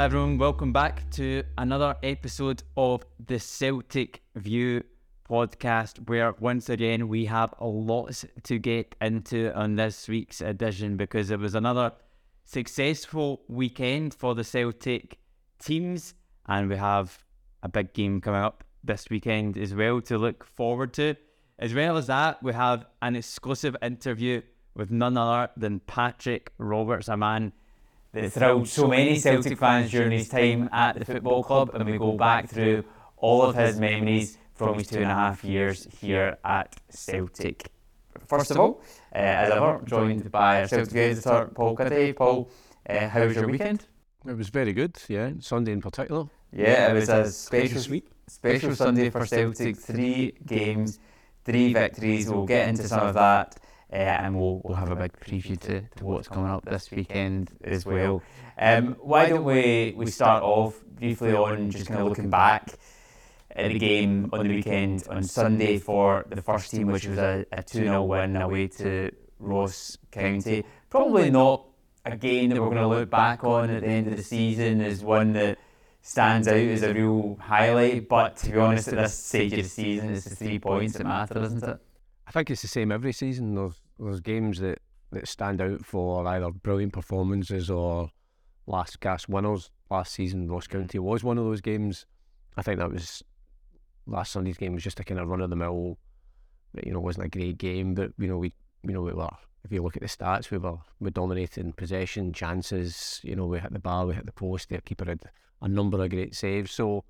Hi everyone, welcome back to another episode of the Celtic View podcast, where once again we have a lot to get into on this week's edition because it was another successful weekend for the Celtic teams, and we have a big game coming up this weekend as well to look forward to. As well as that, we have an exclusive interview with none other than Patrick Roberts, a man that thrilled so many Celtic fans during his time at the football club, and we go back through all of his memories from his two and a half years here at Celtic. First of all, uh, as ever, joined by our Celtic editor Paul Cuddihy. Paul, uh, how was your weekend? It was very good, yeah. Sunday in particular. Yeah, it was a special, week. special Sunday for Celtic. Three games, three victories. We'll get into some of that. Uh, and we'll, we'll have a big preview to, to what's coming up this weekend as well. Um, why don't we, we start off briefly on just kind of looking back at the game on the weekend on Sunday for the first team, which was a, a 2 0 win away to Ross County. Probably not a game that we're going to look back on at the end of the season as one that stands out as a real highlight, but to be honest, at this stage of the season, it's the three points that matter, isn't it? I think it's the same every season. There's, there's games that, that stand out for either brilliant performances or last gasp winners. Last season, Ross mm-hmm. County was one of those games. I think that was last Sunday's game was just a kind of run of the mill. You know, wasn't a great game, but you know we you know we were. If you look at the stats, we were we dominated possession, chances. You know, we hit the bar, we hit the post. The keeper had a number of great saves. So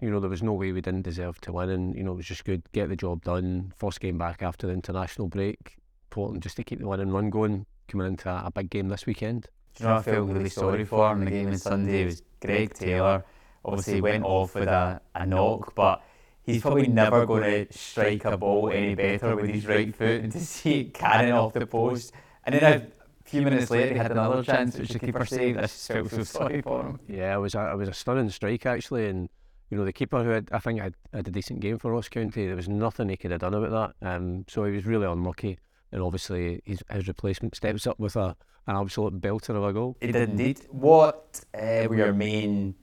you know, there was no way we didn't deserve to win, and you know, it was just good get the job done. First game back after the international break, important just to keep the winning run going. Coming into a, a big game this weekend. Do you know I felt really sorry for him? The game on Sunday was Greg Taylor. Obviously, he went off with a, a knock, but he's probably never going to strike a ball any better with his right foot, and to see it carrying off the post, and then a few minutes later he had another chance which the keeper saved. I just felt so sorry for him. Yeah, it was a, it was a stunning strike actually, and you know, the keeper who had, I think had, had a decent game for Ross County, there was nothing he could have done about that. Um, so he was really unlucky. And obviously, his, his replacement steps up with a, an absolute belter of a goal. He did indeed. What uh, were your main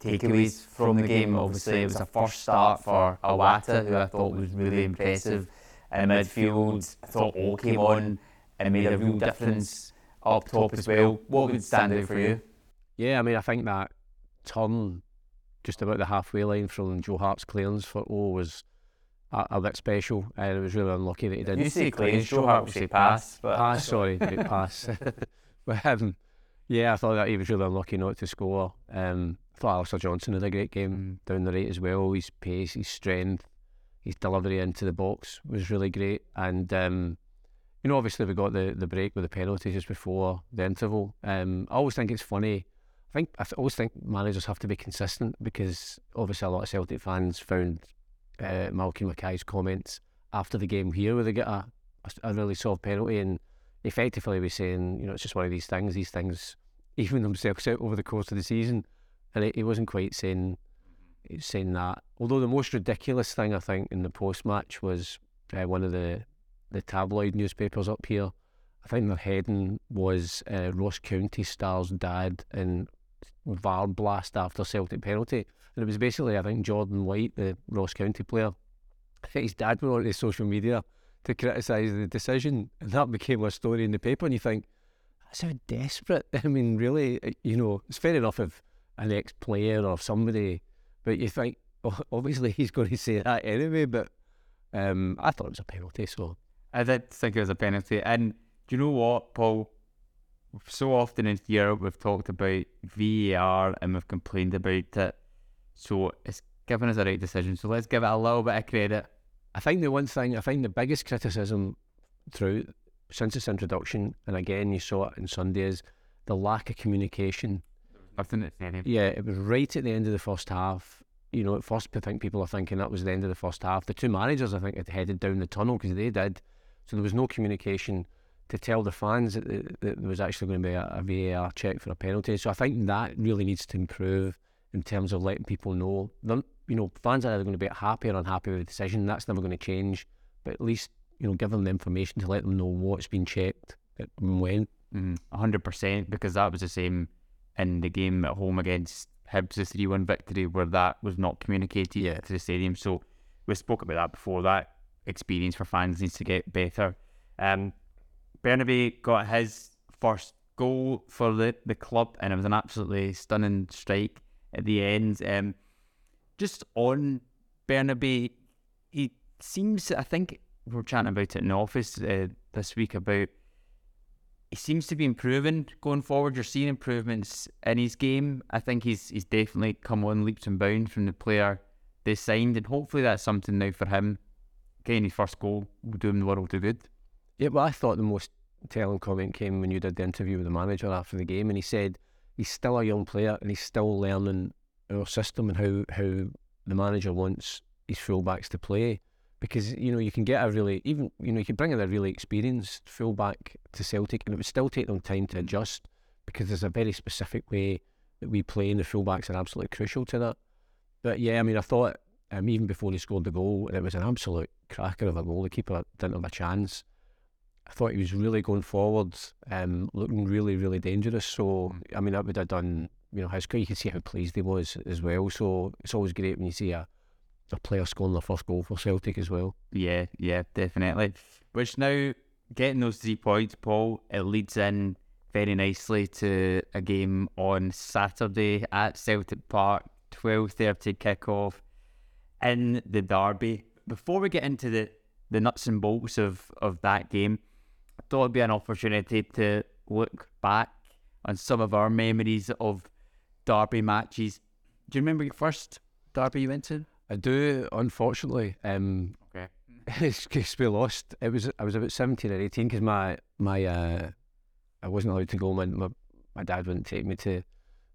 takeaways from the game? Obviously, it was a first start for Iwata, who I thought was really impressive. In midfield, I thought all came on and made a real difference up top as well. What would stand out for you? Yeah, I mean, I think that turn just about the halfway line from Joe Hart's clearance for O was a, a, bit special, and it was really unlucky that he didn't. You say clearance, Joe Hart would say pass, but pass. Sorry, pass. but um, yeah, I thought that he was really unlucky not to score. Um, I thought Alistair Johnston had a great game mm. down the right as well. His pace, his strength, his delivery into the box was really great, and um, you know, obviously we got the the break with the penalty just before the interval. Um, I always think it's funny I think I always think managers have to be consistent because obviously a lot of Celtic fans found uh, Malcolm Mackay's comments after the game here where they get a, a, really soft penalty and effectively was saying, you know, it's just one of these things. These things even themselves out over the course of the season, and he, wasn't quite saying saying that. Although the most ridiculous thing I think in the post match was uh, one of the the tabloid newspapers up here. I think their heading was uh, Ross County Star's dad and VAR blast after Celtic penalty. And it was basically, I think, Jordan White, the Ross County player, I think his dad went onto social media to criticise the decision. And that became a story in the paper. And you think, that's how desperate. I mean, really, you know, it's fair enough if an ex player or somebody, but you think, well, obviously he's going to say that anyway. But um, I thought it was a penalty. So I did think it was a penalty. And do you know what, Paul? so often in here we've talked about VAR and we've complained about it. So it's given us a right decision. So let's give it a little bit of credit. I think the one thing, I think the biggest criticism through since its introduction, and again you saw it in Sunday, is the lack of communication. Yeah, it was right at the end of the first half. You know, at first I think people are thinking that was the end of the first half. The two managers I think had headed down the tunnel because they did. So there was no communication to tell the fans that, that, that there was actually going to be a, a, VAR check for a penalty. So I think that really needs to improve in terms of letting people know. Them, you know, fans are either going to be happy or unhappy with the decision. That's never going to change. But at least you know, give them the information to let them know what's been checked and when. Mm-hmm. hundred percent, because that was the same in the game at home against Hibs, the 3 1 victory, where that was not communicated Yeah. to the stadium. So we spoke about that before. That experience for fans needs to get better. Um, Bernabei got his first goal for the, the club, and it was an absolutely stunning strike at the end. Um, just on Bernabei, he seems, I think we are chatting about it in the office uh, this week about he seems to be improving going forward. You're seeing improvements in his game. I think he's he's definitely come on leaps and bounds from the player they signed, and hopefully that's something now for him. Getting his first goal will do him the world of good. Yeah, well, I thought the most telling comment came when you did the interview with the manager after the game, and he said he's still a young player and he's still learning our system and how how the manager wants his fullbacks to play. Because you know you can get a really even you know you can bring in a really experienced fullback to Celtic, and it would still take them time to adjust because there's a very specific way that we play, and the fullbacks are absolutely crucial to that. But yeah, I mean, I thought um, even before he scored the goal, it was an absolute cracker of a goal. The keeper didn't have a chance. I thought he was really going forward, um, looking really, really dangerous. So, I mean, that would have done, you know, his you could see how pleased he was as well. So, it's always great when you see a, a player scoring their first goal for Celtic as well. Yeah, yeah, definitely. Which now getting those three points, Paul, it leads in very nicely to a game on Saturday at Celtic Park, twelve thirty kickoff in the derby. Before we get into the, the nuts and bolts of, of that game, thought it'd be an opportunity to look back on some of our memories of derby matches. Do you remember your first derby you went to? I do, unfortunately. Um, Okay. it's because we lost. It was I was about seventeen or eighteen because my my uh, I wasn't allowed to go. My, my my dad wouldn't take me to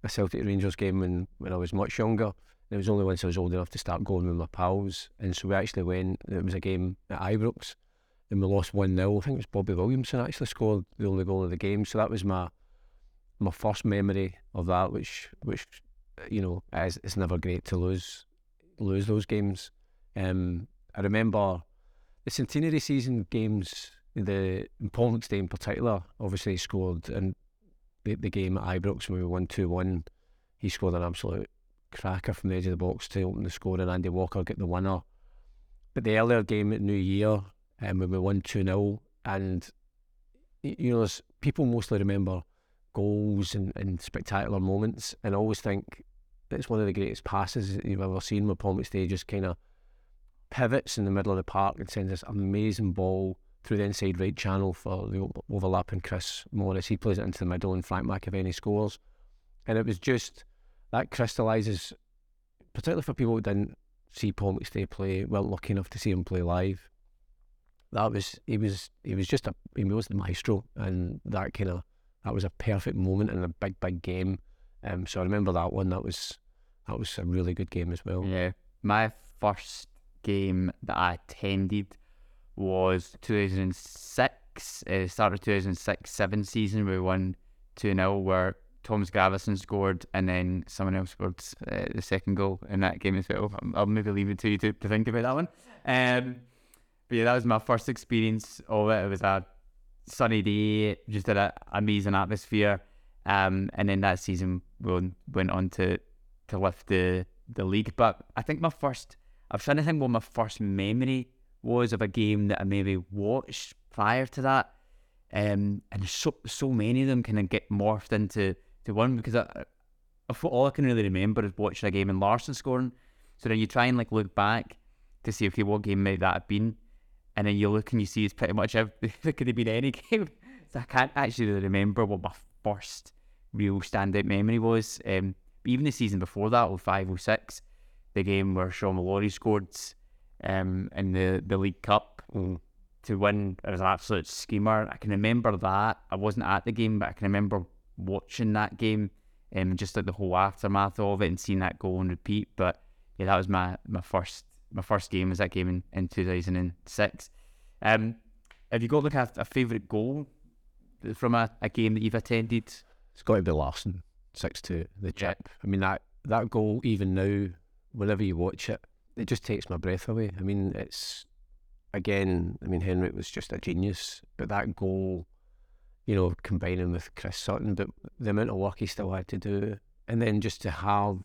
a Celtic Rangers game when when I was much younger. It was only once I was old enough to start going with my pals, and so we actually went. It was a game at Ibrox, and we lost one 0 I think it was Bobby Williamson actually scored the only goal of the game. So that was my my first memory of that, which which you know is it's never great to lose lose those games. Um, I remember the centenary season games, the Paul Day in particular, obviously scored in the, the game at Ibrox when we won 2 1. He scored an absolute cracker from the edge of the box to open the score, and Andy Walker get the winner. But the earlier game at New Year, um, when we won 2 0, and you know, people mostly remember goals and, and spectacular moments, and I always think it's one of the greatest passes that you've ever seen where Paul McStay just kind of pivots in the middle of the park and sends this amazing ball through the inside right channel for the overlapping Chris Morris. He plays it into the middle and Frank McAvennie scores. And it was just, that crystallises, particularly for people who didn't see Paul McStay play, weren't lucky enough to see him play live. That was, he was, he was just a, he was the maestro and that kind of, that was a perfect moment in a big, big game. Um, so I remember that one. That was that was a really good game as well. Yeah. My first game that I attended was 2006, uh, start of 2006 7 season. We won 2 0, where Thomas Gravesen scored and then someone else scored uh, the second goal in that game as well. I'll, I'll maybe leave it to you to, to think about that one. Um, but yeah, that was my first experience of it. It was a sunny day, just an amazing atmosphere. Um, and then that season we went on to to lift the the league. But I think my first, I was trying to think what my first memory was of a game that I maybe watched prior to that. Um, and so so many of them kind of get morphed into to one because I, I, all I can really remember is watching a game and Larsson scoring. So then you try and like look back to see okay what game might that have been, and then you look and you see it's pretty much ev- it could have been any game. So I can't actually remember what my first real standout memory was. Um, even the season before that, 05, 06, the game where Shaun Maloney scored um, in the, the League Cup to win. It was an absolute schemer. I can remember that. I wasn't at the game, but I can remember watching that game and just like the whole aftermath of it and seeing that go on repeat. But yeah, that was my, my first my first game was that game in, in 2006. Um, have you got like a, a favourite goal from a, a game that you've attended? It's got to be Larsson, six two, the chip. I mean that that goal even now, whenever you watch it, it just takes my breath away. I mean it's again, I mean Henrik was just a genius, but that goal, you know, combining with Chris Sutton, but the amount of work he still had to do, and then just to have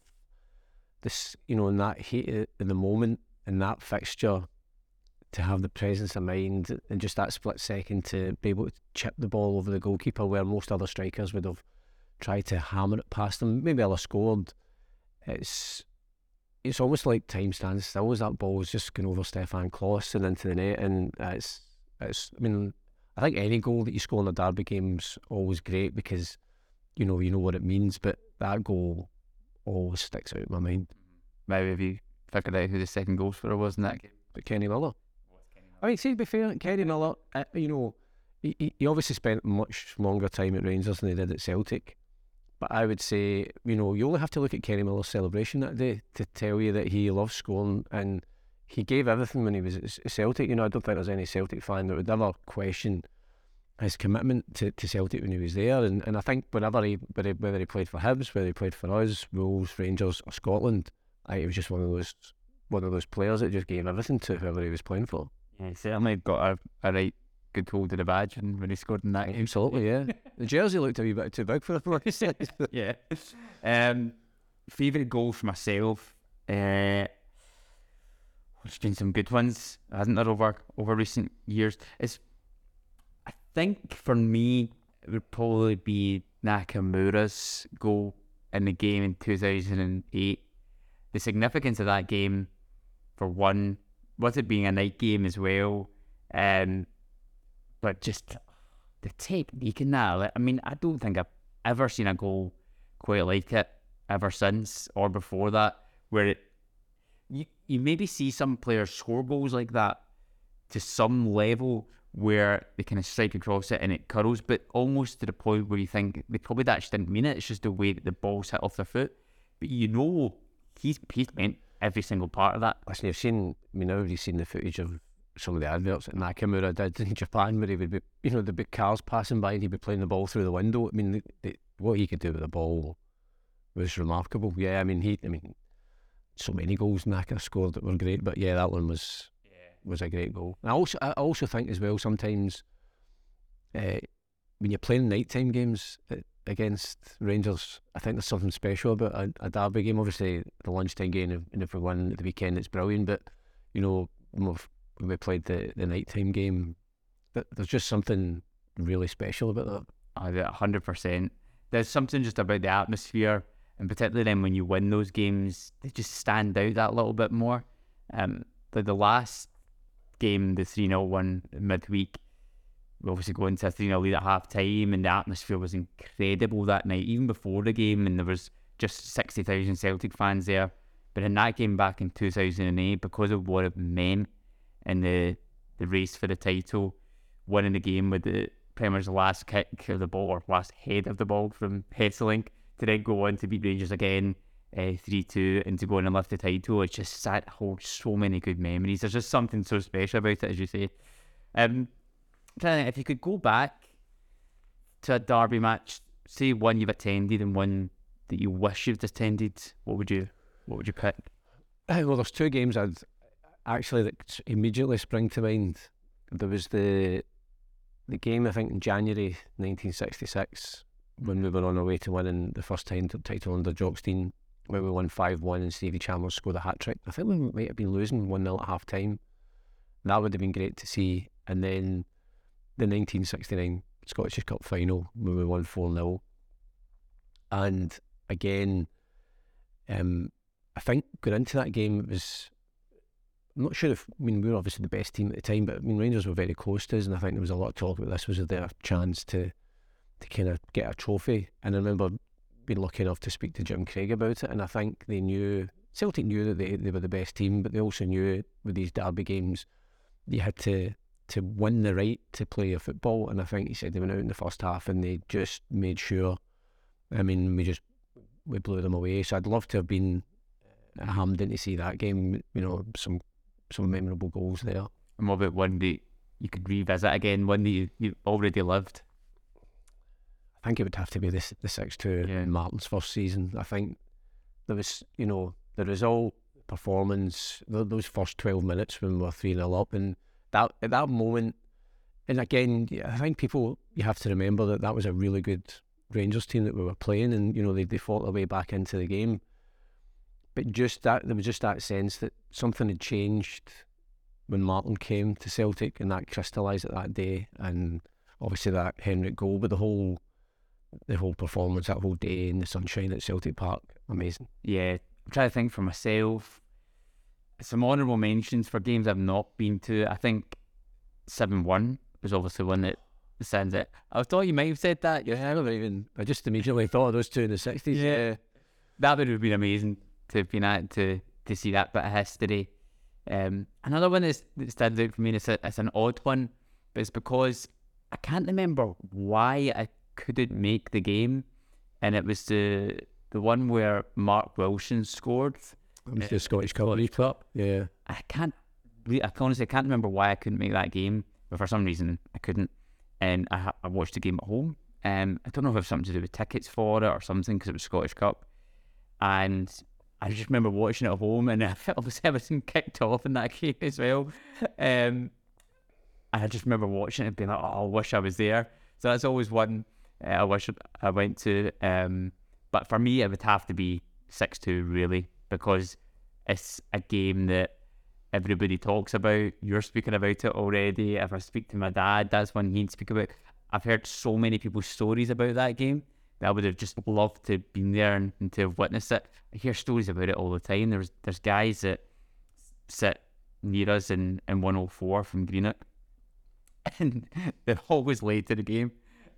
this, you know, in that heat in the moment in that fixture, to have the presence of mind and just that split second to be able to chip the ball over the goalkeeper where most other strikers would have tried to hammer it past them. Maybe I'll have scored. It's it's almost like time stands still as that ball was just going over Stefan Klos and into the net, and it's it's. I mean, I think any goal that you score in a derby game's always great because you know you know what it means, but that goal always sticks out in my mind. Maybe have you figured out who the second goal scorer was in that game? But Kenny Miller. I mean, see, to be fair, Kenny Miller, uh, you know, he, he obviously spent much longer time at Rangers than he did at Celtic. But I would say, you know, you only have to look at Kenny Miller's celebration that day to tell you that he loves scoring and he gave everything when he was at Celtic. You know, I don't think there's any Celtic fan that would ever question his commitment to, to Celtic when he was there. And, and I think whenever he, whether he, whether he played for Hibs, whether he played for us, Wolves, Rangers, or Scotland, I, he was just one of those one of those players that just gave everything to whoever he was playing for. Yeah, he certainly got a, a right good hold of the badge and when he scored in that game. Absolutely, yeah. the jersey looked a wee bit too big for him. yeah. Um, favourite goal for myself. Uh, there's been some good ones, hasn't there, over over recent years? It's, I think for me, it would probably be Nakamura's goal in the game in 2008. The significance of that game, for one, was it being a night game as well. Um, but just the technique in that. I mean, I don't think I've ever seen a goal quite like it ever since or before that, where it you you maybe see some players score goals like that to some level where they kind of strike across it and it curls, but almost to the point where you think they probably actually didn't mean it. It's just the way that the ball's hit off their foot. But you know, he's he's meant every single part of that. Listen, you've seen, I mean, everybody's seen the footage of some of the adverts that Nakamura did in Japan, where he would be, you know, the big cars passing by and he'd be playing the ball through the window. I mean, the, the, what he could do with the ball was remarkable. Yeah, I mean, he, I mean, so many goals Naka scored that were great, but yeah, that one was yeah. was a great goal. And I also, I also think as well sometimes uh, when you're playing nighttime games uh, against Rangers, I think there's something special about a, a derby game. Obviously, the lunchtime game, and if we win at the weekend, it's brilliant. But you know, when we played the, the nighttime game, there's just something really special about that. 100% There's something just about the atmosphere, and particularly then when you win those games, they just stand out that little bit more. Um, the, the last game, the three 0 one midweek, we obviously go into a three 0 lead at half time, and the atmosphere was incredible that night, even before the game, and there was just sixty thousand Celtic fans there. But in that game back in two thousand and eight, because of what it meant in the the race for the title, winning the game with the Premier's last kick of the ball or last head of the ball from Hesselink to then go on to beat Rangers again uh, three uh, two and to go on and lift the title. it just that holds so many good memories. There's just something so special about it, as you say. Um, if you could go back to a derby match, say one you've attended and one that you wish you'd attended, what would you what would you pick? Uh, well, there's two games I'd actually that immediately spring to mind. There was the the game I think in January 1966 when we were on our way to winning the first time title under Jock Stein, where we won five one and Stevie Chalmers scored a hat trick. I think we might have been losing one 0 at half time. That would have been great to see. And then the 1969 Scottish Cup final when we won four 0 and again, um, I think going into that game it was I'm not sure if I mean we were obviously the best team at the time, but I mean Rangers were very close to us, and I think there was a lot of talk about this was their chance to to kind of get a trophy. And I remember being lucky enough to speak to Jim Craig about it, and I think they knew Celtic knew that they, they were the best team, but they also knew with these derby games you had to to win the right to play a football. And I think he said they went out in the first half and they just made sure. I mean, we just we blew them away. So I'd love to have been uh, at Hampden to see that game. You know, some some memorable goals there. And what about one that you could revisit again, one that you, you already lived? I think it would have to be this the six two yeah. Martin's first season. I think there was you know the result, performance, those first twelve minutes when we were three 0 up, and that at that moment and again, I think people you have to remember that that was a really good Rangers team that we were playing, and you know they they fought their way back into the game. But just that there was just that sense that something had changed when Martin came to Celtic, and that crystallised it that day, and obviously that Henrik goal, but the whole the whole performance that whole day in the sunshine at Celtic Park, amazing. Yeah, I'm trying to think for myself. Some honourable mentions for games I've not been to. I think seven one was obviously one that stands it. I thought you might have said that. Yeah, I never even. I just immediately thought of those two in the sixties. Yeah, that would have been amazing to have been at to to see that bit of history. Um, another one that's, that stands out for me. It's, a, it's an odd one, but it's because I can't remember why I couldn't make the game, and it was the the one where Mark Wilson scored. It was the Scottish Cup Cup. Yeah, I can't. I honestly I can't remember why I couldn't make that game, but for some reason I couldn't, and I, I watched the game at home. Um, I don't know if it was something to do with tickets for it or something because it was Scottish Cup, and I just remember watching it at home, and I felt Everton kicked off in that game as well. Um, and I just remember watching it and being like, "Oh, I wish I was there." So that's always one uh, I wish I went to. Um, but for me, it would have to be six two really because it's a game that everybody talks about. You're speaking about it already. If I speak to my dad, that's one he'd speak about. I've heard so many people's stories about that game that I would have just loved to have been there and, and to have witnessed it. I hear stories about it all the time. There's there's guys that sit near us in, in 104 from Greenock and they're always late to the game.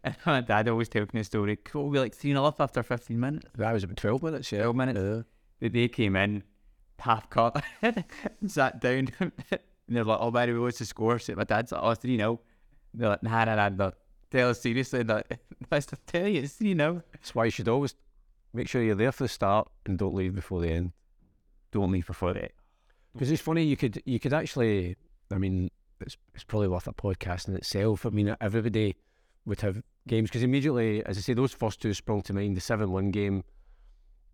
And my dad always tells me a story. Cool, be like 3 0 up after 15 minutes. that was about twelve minutes. Yeah, 12 minutes. Yeah. They came in, half cut, sat down, and they're like, oh, way, what's the score? So my dad's like, oh, 3 0. They're like, nah, nah, nah, no. Tell us seriously. Like, I tell you, it's 3 0. That's why you should always make sure you're there for the start and don't leave before the end. Don't leave before that. Because it's funny, you could you could actually, I mean, it's it's probably worth a podcast in itself. I mean, everybody would have games because immediately, as I say, those first two sprung to mind. The seven one game,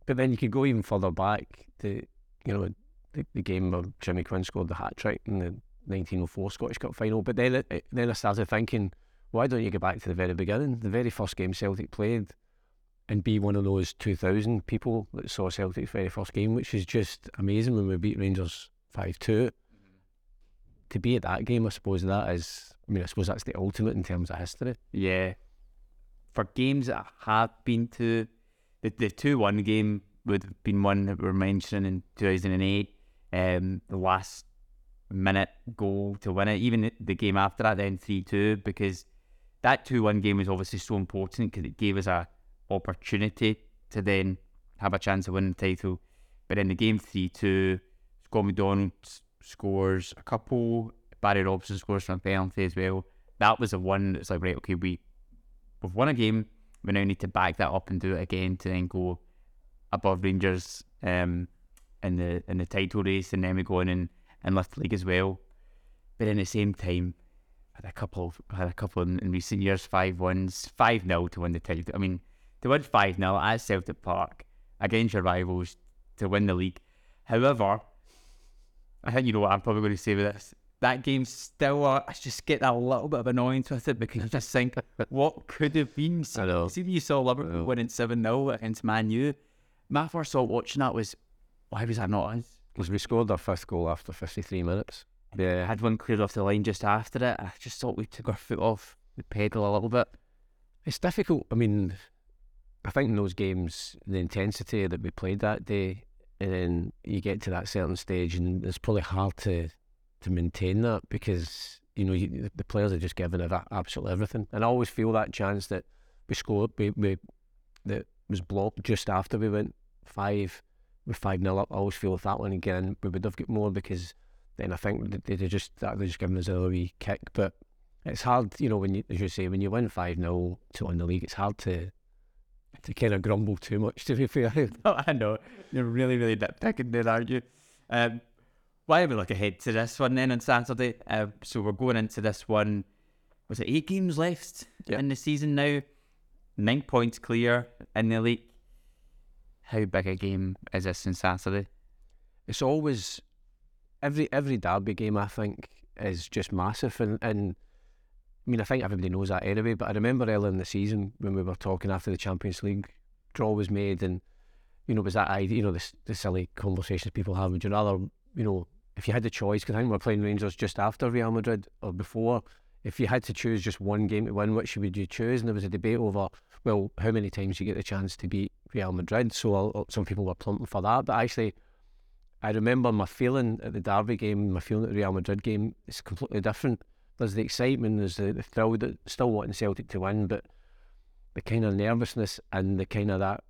but then you could go even further back. The you know the, the game where Jimmy Quinn scored the hat trick in the 1904 Scottish Cup final. But then it, it- then I started thinking, why don't you go back to the very beginning, the very first game Celtic played, and be one of those 2,000 people that saw Celtic's very first game, which is just amazing when we beat Rangers 5 2. Mm-hmm. To be at that game, I suppose that is, I mean, I suppose that's the ultimate in terms of history. Yeah. For games that I have been to, the the two one game would have been one that we were mentioning in two thousand and eight. Um, the last minute goal to win it. Even the game after that, then three two, because that two one game was obviously so important because it gave us a opportunity to then have a chance of winning the title. But in the game three two, Scott McDonald scores a couple. Barry Robson scores from penalty as well. That was the one that's like right, okay, we we've won a game. We now need to back that up and do it again to then go above Rangers um, in the in the title race, and then we go in and, and lift the league as well. But in the same time, had a couple had a couple in, in recent years, five wins, five 0 to win the title. I mean, to win five 0 at Celtic Park against your rivals to win the league. However, I think you know what I'm probably going to say with this. That game still, uh, I just get that little bit of annoyance with it because I just think, what could have been? I know. See, you saw Liverpool winning 7 0 against Man U. My first thought watching that was, why was that not us? Because we scored our fifth goal after 53 minutes. Yeah. had one cleared off the line just after it. I just thought we took our foot off the pedal a little bit. It's difficult. I mean, I think in those games, the intensity that we played that day, and then you get to that certain stage, and it's probably hard to to maintain that because you know you, the players are just giving it absolutely everything. And I always feel that chance that we scored, we, we that was blocked just after we went five, with five nil up. I always feel if that one again, we would have got more because then I think that they'd just that they're just giving us a wee kick, but. It's hard, you know, when you, as you say, when you win 5 0 to win the league, it's hard to to kind of grumble too much, to be fair. Oh, I know. You're really, really nitpicking there, aren't you? Um, why don't we look ahead to this one then on Saturday? Uh, so we're going into this one. Was it eight games left in the season now? Nine points clear in the league. How big a game is this on Saturday? It's always every every derby game. I think is just massive, and and I mean, I think everybody knows that anyway. But I remember earlier in the season when we were talking after the Champions League draw was made, and you know, was that idea, you know, the, the silly conversations people have. Would you rather, you know, if you had the choice, because I think we're playing Rangers just after Real Madrid or before, if you had to choose just one game to win, which would you choose? And there was a debate over, well, how many times you get the chance to beat Real Madrid. So uh, some people were plumping for that. But actually, I remember my feeling at the Derby game, my feeling at the Real Madrid game is completely different. There's the excitement, there's the, the thrill, that still wanting Celtic to win, but the kind of nervousness and the kind of that,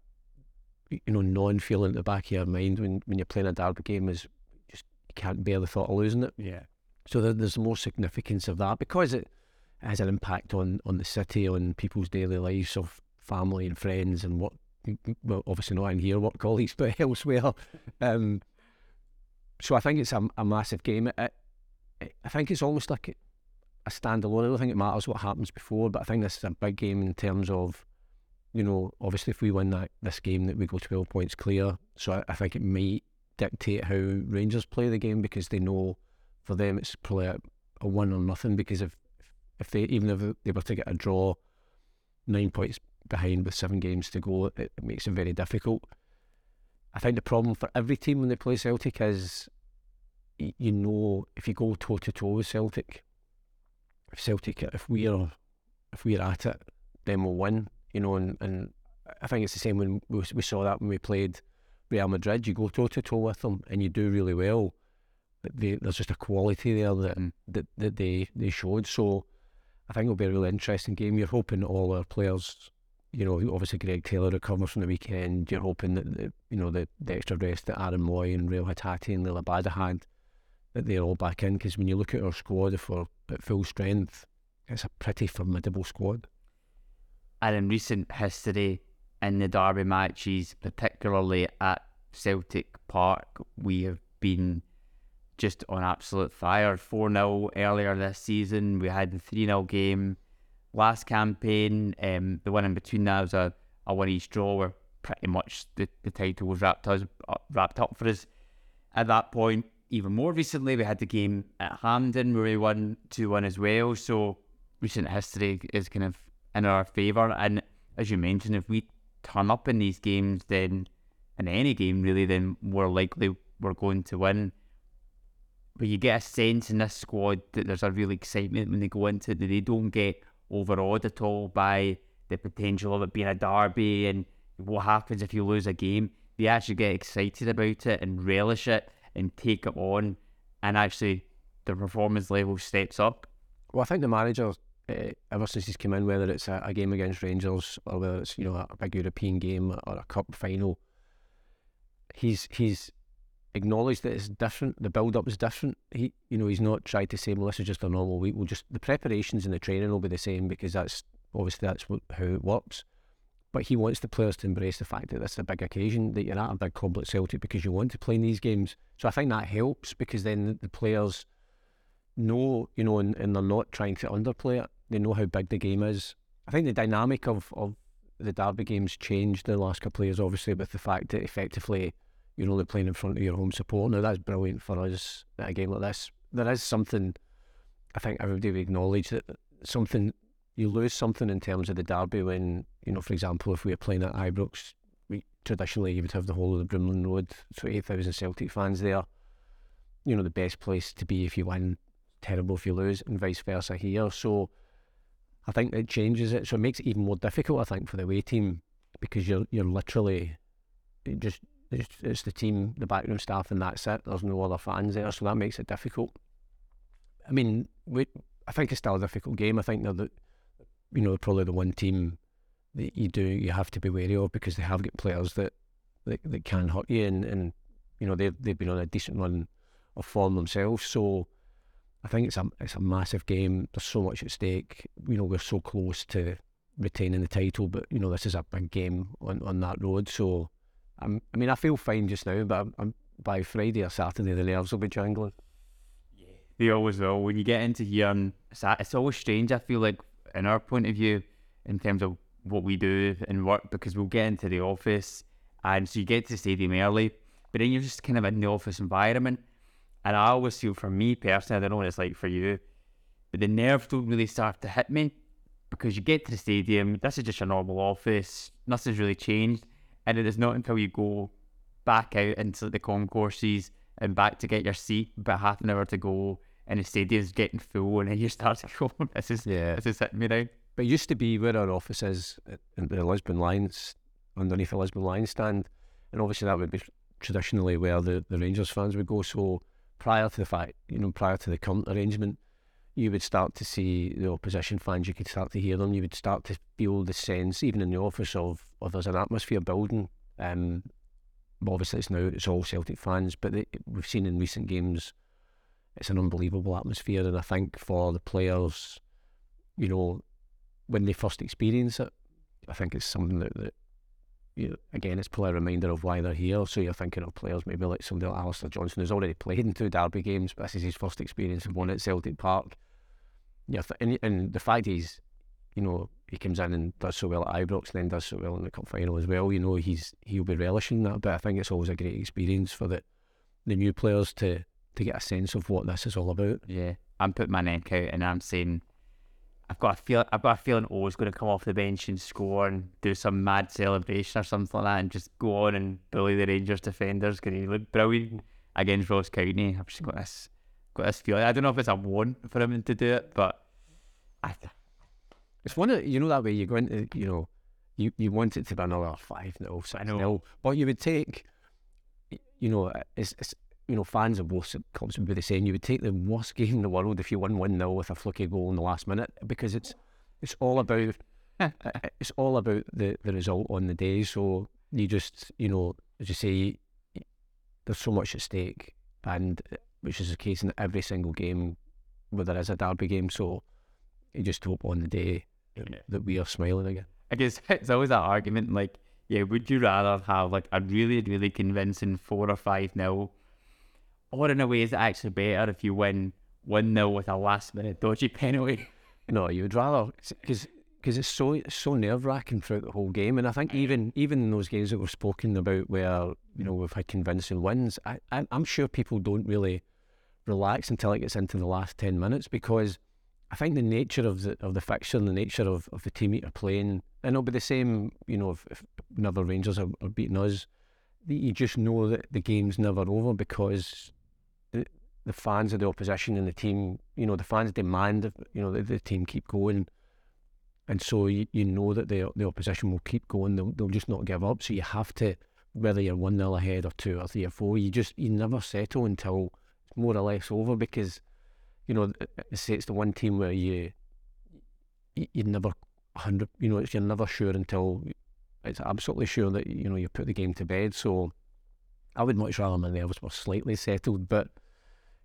you know, non-feeling at the back of your mind when, when you're playing a Derby game is can't bear the thought of losing it. Yeah. So there, there's more significance of that because it has an impact on on the city, on people's daily lives of family and friends and what. Well, obviously not in here, what colleagues, but elsewhere. Um, so I think it's a, a massive game. It, it, I think it's almost like a, a standalone. I don't think it matters what happens before, but I think this is a big game in terms of, you know, obviously if we win that this game, that we go twelve points clear. So I, I think it might dictate how Rangers play the game because they know for them it's probably a, a one or nothing because if if they even if they were to get a draw, nine points behind with seven games to go, it, it makes it very difficult. I think the problem for every team when they play Celtic is, you know, if you go toe to toe with Celtic, if Celtic, if we're if we're at it, then we'll win. You know, and, and I think it's the same when we, we saw that when we played Real Madrid. You go toe to toe with them and you do really well. But they, there's just a quality there that, mm. that that they they showed. So I think it'll be a really interesting game. You're hoping all our players, you know, obviously Greg Taylor recovers from the weekend. You're hoping that the, you know the, the extra rest that Aaron Mooy and Reo Hatate and Liel Abada had that they're all back in. Because when you look at our squad, if we're at full strength, it's a pretty formidable squad. And in recent history, in the derby matches, particularly at Celtic Park, we have been just on absolute fire. 4 0 earlier this season. We had the 3 0 game last campaign. Um, the one in between that was a, a one each draw where pretty much the, the title was wrapped, us, uh, wrapped up for us at that point. Even more recently, we had the game at Hampden where we won 2 1 as well. So recent history is kind of in our favour. And as you mentioned, if we turn up in these games, then in any game really, then more likely we're going to win but you get a sense in this squad that there's a real excitement when they go into it, that they don't get overawed at all by the potential of it being a derby and what happens if you lose a game. They actually get excited about it and relish it and take it on, and actually the performance level steps up. Well, I think the manager, uh, ever since he's come in, whether it's a, a, game against Rangers or whether it's you know a big European game or a cup final, he's he's acknowledged that it's different. The build up is different. He, you know, he's not tried to say, "Well, this is just a normal week." We'll just the preparations and the training will be the same because that's obviously that's how it works. But he wants the players to embrace the fact that this is a big occasion, that you're at a big club like Celtic because you want to play in these games. So I think that helps because then the players know, you know, and, and they're not trying to underplay it. They know how big the game is. I think the dynamic of, of the Derby games changed the last couple of years, obviously, with the fact that effectively you're only playing in front of your home support. Now that's brilliant for us at a game like this. There is something I think everybody would acknowledge that something you lose something in terms of the derby when, you know, for example, if we were playing at Ibrox, we traditionally you would have the whole of the Broomloan Road, so eight thousand Celtic fans there. You know, the best place to be if you win, terrible if you lose, and vice versa here. So I think it changes it. So it makes it even more difficult, I think, for the away team because you're you're literally just it's, the team, the backroom staff, and that's it. There's no other fans there, so that makes it difficult. I mean, we, I think it's still a difficult game. I think they're the, you know, probably the one team that you do you have to be wary of because they have got players that that, that can hurt you, and, and you know they've they've been on a decent run of form themselves. So I think it's a it's a massive game. There's so much at stake. You know, we're so close to retaining the title, but you know this is a big game on, on that road. So I'm, I mean, I feel fine just now, but I'm, I'm, by Friday or Saturday, the nerves will be jangling. Yeah, they always will. When you get into here, and it's, it's always strange. I feel like, in our point of view, in terms of what we do and work, because we'll get into the office, and so you get to the stadium early, but then you're just kind of in the office environment. And I always feel, for me personally, I don't know what it's like for you, but the nerves don't really start to hit me because you get to the stadium, this is just a normal office, nothing's really changed, and it is not until you go back out into the concourses and back to get your seat, about half an hour to go, and the stadium's getting full, and then you start to go, this is Yeah. this is hitting me now. But it used to be where our office is uh, at at the Lisbon Lions, underneath the Lisbon Lions stand. And obviously that would be traditionally where the, the Rangers fans would go. So prior to the fact, you know, prior to the current arrangement, you would start to see the opposition fans, you could start to hear them, you would start to feel the sense, even in the office, of, of there's an atmosphere building. Um, obviously it's now it's all Celtic fans, but they, we've seen in recent games it's an unbelievable atmosphere, and I think for the players, you know, when they first experience it, I think it's something that, that you again, it's probably a reminder of why they're here. So you're thinking of players maybe like somebody like Alistair Johnston, who's already played in two derby games, but this is his first experience of one at Celtic Park. Yeah, and, and the fact is, you know, he comes in and does so well at Ibrox, and then does so well in the cup final as well. You know, he's he'll be relishing that. But I think it's always a great experience for the the new players to to get a sense of what this is all about. Yeah, I'm putting my neck out and I'm saying, I've got a feel, I've got a feeling Oh's going to come off the bench and score and do some mad celebration or something like that, and just go on and bully the Rangers defenders. Because he looked brilliant against Ross County. I've just got this, got this feeling. I don't know if it's a want for him to do it, but I, It's one of you know that way you go into you know you, you want it to be another five 0 six know. 0 but you would take you know it's, it's you know fans of both clubs would be the same. You would take the worst game in the world if you won one 0 with a fluky goal in the last minute because it's it's all about it's all about the the result on the day. So you just you know as you say there's so much at stake and uh, which is the case in every single game where there is a derby game. So you just hope on the day that, Yeah. that we are smiling again. I guess it's always that argument. Like, yeah, would you rather have like a really, really convincing four or five nil, or in a way is it actually better if you win one 0 with a last minute dodgy penalty? No, you would rather because because it's so so nerve wracking throughout the whole game, and I think even even in those games that we've spoken about where you know we've had convincing wins, I, I I'm sure people don't really relax until it gets into the last ten minutes because I think the nature of the of the fixture and the nature of, of the team that you're playing, and it'll be the same, you know, if, if Rangers are, are beating us, you just know that the game's never over because the, the fans of the opposition and the team, you know, the fans demand, you know, that the team keep going. And so you, you know that the the opposition will keep going. They'll, they'll just not give up. So you have to, whether you're one 0 ahead or two or three or four, you just you never settle until it's more or less over because, you know, say it's the one team where you you, you never hundred, you know, it's, you're never sure until it's absolutely sure that you know you put the game to bed. So I would much rather my nerves were slightly settled, but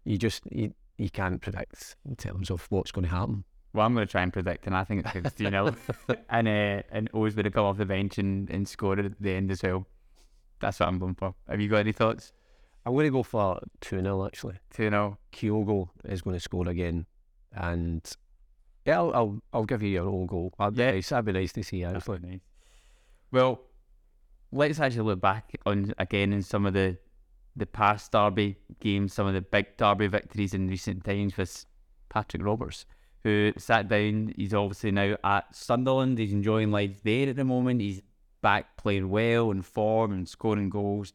you just you, you can't predict in terms of what's going to happen. Well, I'm going to try and predict, and I think it's 2 0. and uh, and Oh's going to come off the bench and, and score at the end as well. That's what I'm going for. Have you got any thoughts? I'm going to go for 2 0 actually. 2 0. Kyogo is going to score again. And yeah, I'll, I'll, I'll give you your own goal. That'd be Yeah. nice. That'd be nice to see, actually. Nice. Well, let's actually look back on again in some of the the past derby games, some of the big derby victories in recent times with Patrick Roberts, who sat down. He's obviously now at Sunderland. He's enjoying life there at the moment. He's back playing well in form and scoring goals.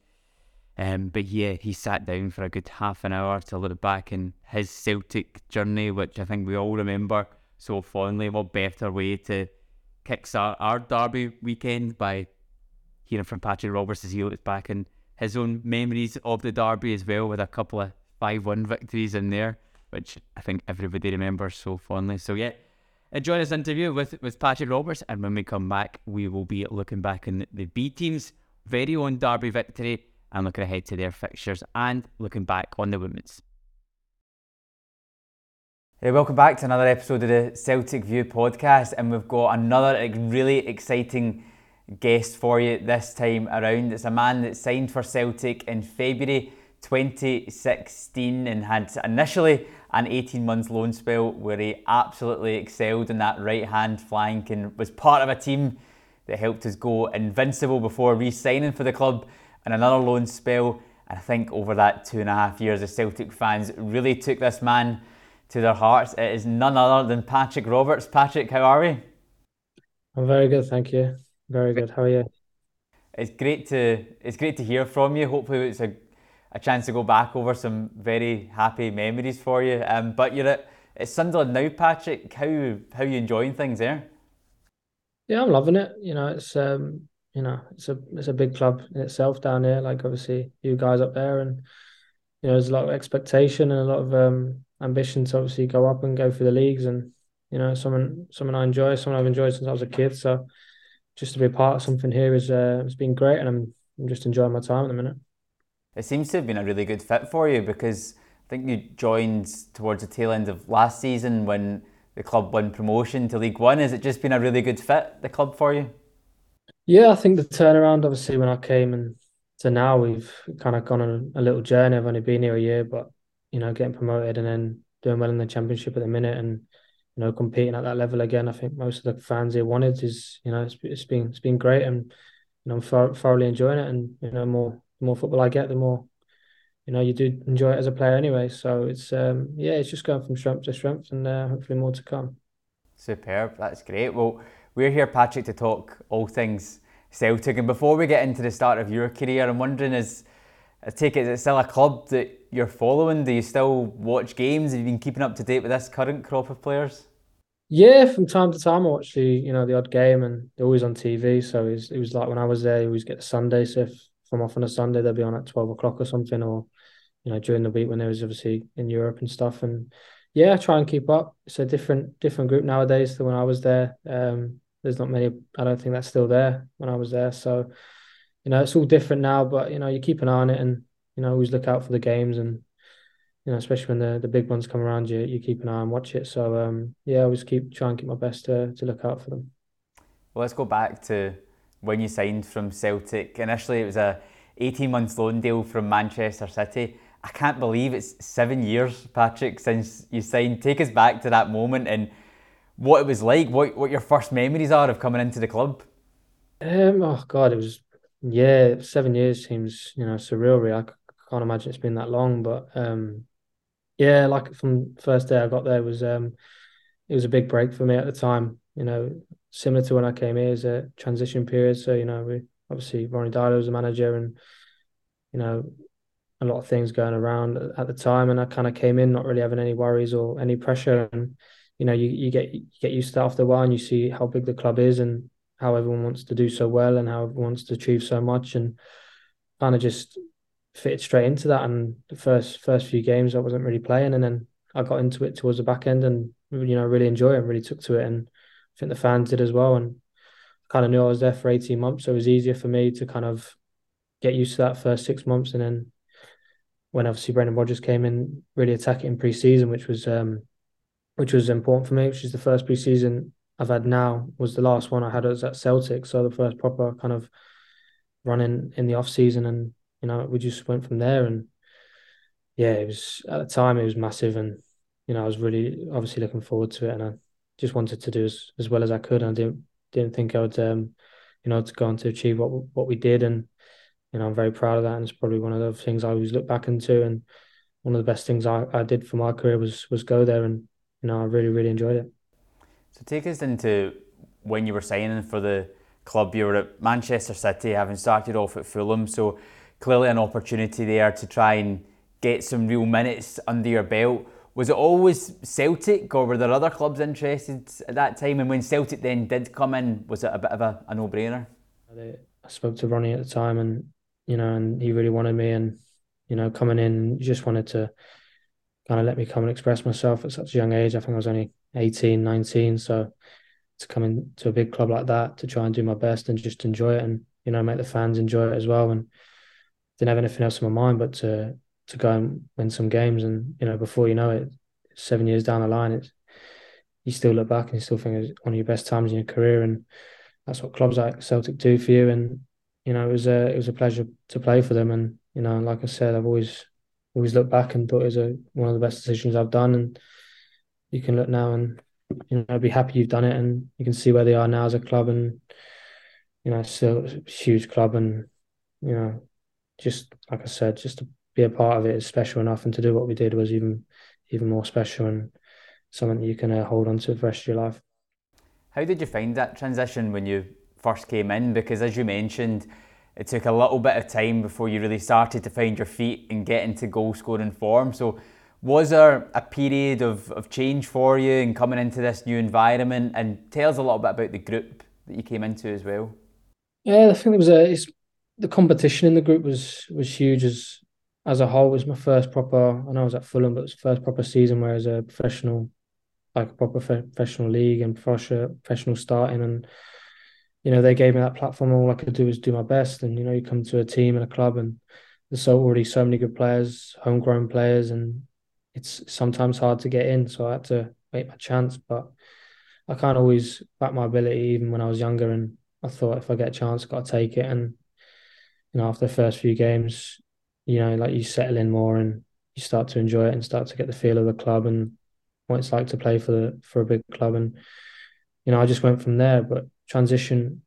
Um, but yeah, he sat down for a good half an hour to look back in his Celtic journey, which I think we all remember so fondly. What better way to kickstart our derby weekend by hearing from Patrick Roberts as he looks back in his own memories of the derby as well, with a couple of 5 1 victories in there, which I think everybody remembers so fondly. So, yeah, enjoy this interview with, with Patrick Roberts, and when we come back, we will be looking back in the B team's very own derby victory and looking ahead to their fixtures and looking back on the women's. Hey, welcome back to another episode of the Celtic View podcast, and we've got another really exciting guest for you this time around. It's a man that signed for Celtic in February 2016 and had initially an 18 month loan spell where he absolutely excelled in that right hand flank and was part of a team that helped us go invincible before re signing for the club and another loan spell. And I think over that two and a half years, the Celtic fans really took this man to their hearts. It is none other than Patrick Roberts. Patrick, how are we? I'm very good, thank you. Very good. How are you? It's great to it's great to hear from you. Hopefully, it's a, a chance to go back over some very happy memories for you. Um, but you're at, at Sunderland now, Patrick. How how you enjoying things there? Yeah, I'm loving it. You know, it's um, you know, it's a it's a big club in itself down here. Like obviously you guys up there, and you know, there's a lot of expectation and a lot of um ambition to obviously go up and go for the leagues. And you know, someone someone I enjoy, someone I've enjoyed since I was a kid. So just to be a part of something here is uh, it's been great, and I'm I'm just enjoying my time at the minute. It seems to have been a really good fit for you because I think you joined towards the tail end of last season when the club won promotion to League One. Has it just been a really good fit, the club for you? Yeah, I think the turnaround, obviously, when I came and to now, we've kind of gone on a little journey. I've only been here a year, but you know, getting promoted and then doing well in the championship at the minute, and you know, competing at that level again. I think most of the fans here wanted is, you know, it's, it's been it's been great, and you know, I'm thoroughly enjoying it. And you know, more the more football I get, the more you know you do enjoy it as a player anyway. So it's um yeah, it's just going from strength to strength, and uh, hopefully more to come. Superb, that's great. Well we're here, Patrick, to talk all things Celtic. And before we get into the start of your career, I'm wondering is I take it, is it still a club that you're following? Do you still watch games? Have you been keeping up to date with this current crop of players? Yeah, from time to time I watch the you know the odd game and they're always on TV. So it was, it was like when I was there, you always get the Sunday. So if, if I'm off on a Sunday, they'll be on at twelve o'clock or something, or you know during the week when they was obviously in Europe and stuff. And yeah, I try and keep up. It's a different different group nowadays than when I was there. Um, there's not many. I don't think that's still there when I was there. So, you know, it's all different now. But you know, you keep an eye on it, and you know, always look out for the games, and you know, especially when the, the big ones come around, you you keep an eye and watch it. So, um, yeah, I always keep try and keep my best to to look out for them. Well, let's go back to when you signed from Celtic. Initially, it was a 18 month loan deal from Manchester City. I can't believe it's seven years, Patrick, since you signed. Take us back to that moment and what it was like, what what your first memories are of coming into the club. Um, oh God, it was yeah, seven years seems you know surreal. Really, I can't imagine it's been that long, but um, yeah, like from first day I got there was um, it was a big break for me at the time. You know, similar to when I came here as a transition period. So you know, we obviously Ronny Deila was the manager, and you know, a lot of things going around at the time, and I kind of came in not really having any worries or any pressure, and you know, you, you get you get used to that after a while and you see how big the club is and how everyone wants to do so well and how everyone wants to achieve so much. And kind of just fitted straight into that. And the first first few games I wasn't really playing. And then I got into it towards the back end and you know really enjoy it and really took to it. And I think the fans did as well. And I kind of knew I was there for 18 months. So it was easier for me to kind of get used to that first six months. And then when obviously Brendan Rodgers came in really attack it in pre-season which was um which was important for me, which is the first preseason I've had now was the last one I had was at Celtic. So the first proper kind of running in the off season and you know, we just went from there. And yeah, it was at the time it was massive and you know, I was really obviously looking forward to it. And I just wanted to do as, as well as I could. And I didn't didn't think I would um, you know, to go on to achieve what what we did. And you know, I'm very proud of that. And it's probably one of the things I always look back into. And one of the best things I, I did for my career was was go there. And you know, I really, really enjoyed it. So take us into when you were signing for the club. You were at Manchester City, having started off at Fulham. So clearly an opportunity there to try and get some real minutes under your belt. Was it always Celtic, or were there other clubs interested at that time? And when Celtic then did come in, was it a bit of a, a no-brainer? I spoke to Ronny at the time, and you know, and he really wanted me, and you know, coming in, just wanted to kind of let me come and express myself at such a young age. I think I was only 18, 19. So to come into a big club like that, to try and do my best and just enjoy it and, you know, make the fans enjoy it as well. And didn't have anything else in my mind but to to go and win some games. And, you know, before you know it, seven years down the line, it's you still look back and you still think it's one of your best times in your career. And that's what clubs like Celtic do for you. And, you know, it was a it was a pleasure to play for them. And, you know, like I said, I've always always looked back and thought it was a, one of the best decisions I've done. And you can look now and you know be happy you've done it, and you can see where they are now as a club, and you know still a huge club, and you know just like I said, just to be a part of it is special enough, and to do what we did was even even more special and something that you can uh, hold on to for the rest of your life. How did you find that transition when you first came in? Because as you mentioned, it took a little bit of time before you really started to find your feet and get into goal scoring form. So, was there a period of, of change for you in coming into this new environment? And tell us a little bit about the group that you came into as well. Yeah, I think there was a the competition in the group was was huge as as a whole. It was my first proper. I know I was at Fulham, but it was first proper season where as a professional like a proper professional league and professional starting and you know they gave me that platform all I could do was do my best and you know you come to a team and a club and there's so already so many good players homegrown players and it's sometimes hard to get in so I had to wait my chance but I can't always back my ability even when I was younger and I thought if I get a chance I've got to take it and you know after the first few games you know like you settle in more and you start to enjoy it and start to get the feel of the club and what it's like to play for the for a big club, and you know I just went from there. But transition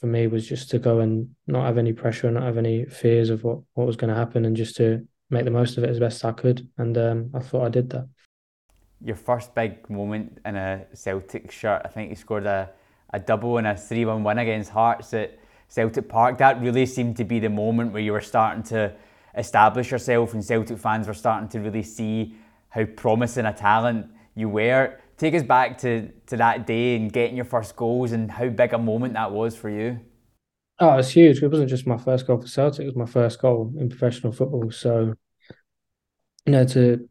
for me was just to go and not have any pressure, and not have any fears of what what was going to happen, and just to make the most of it as best I could. And um, I thought I did that. Your first big moment in a Celtic shirt, I think you scored a, a double and a 3 1 win against Hearts at Celtic Park. That really seemed to be the moment where you were starting to establish yourself, and Celtic fans were starting to really see how promising a talent you were. Take us back to, to that day and getting your first goals and how big a moment that was for you. Oh, it was huge. It wasn't just my first goal for Celtic; it was my first goal in professional football. So, you know, to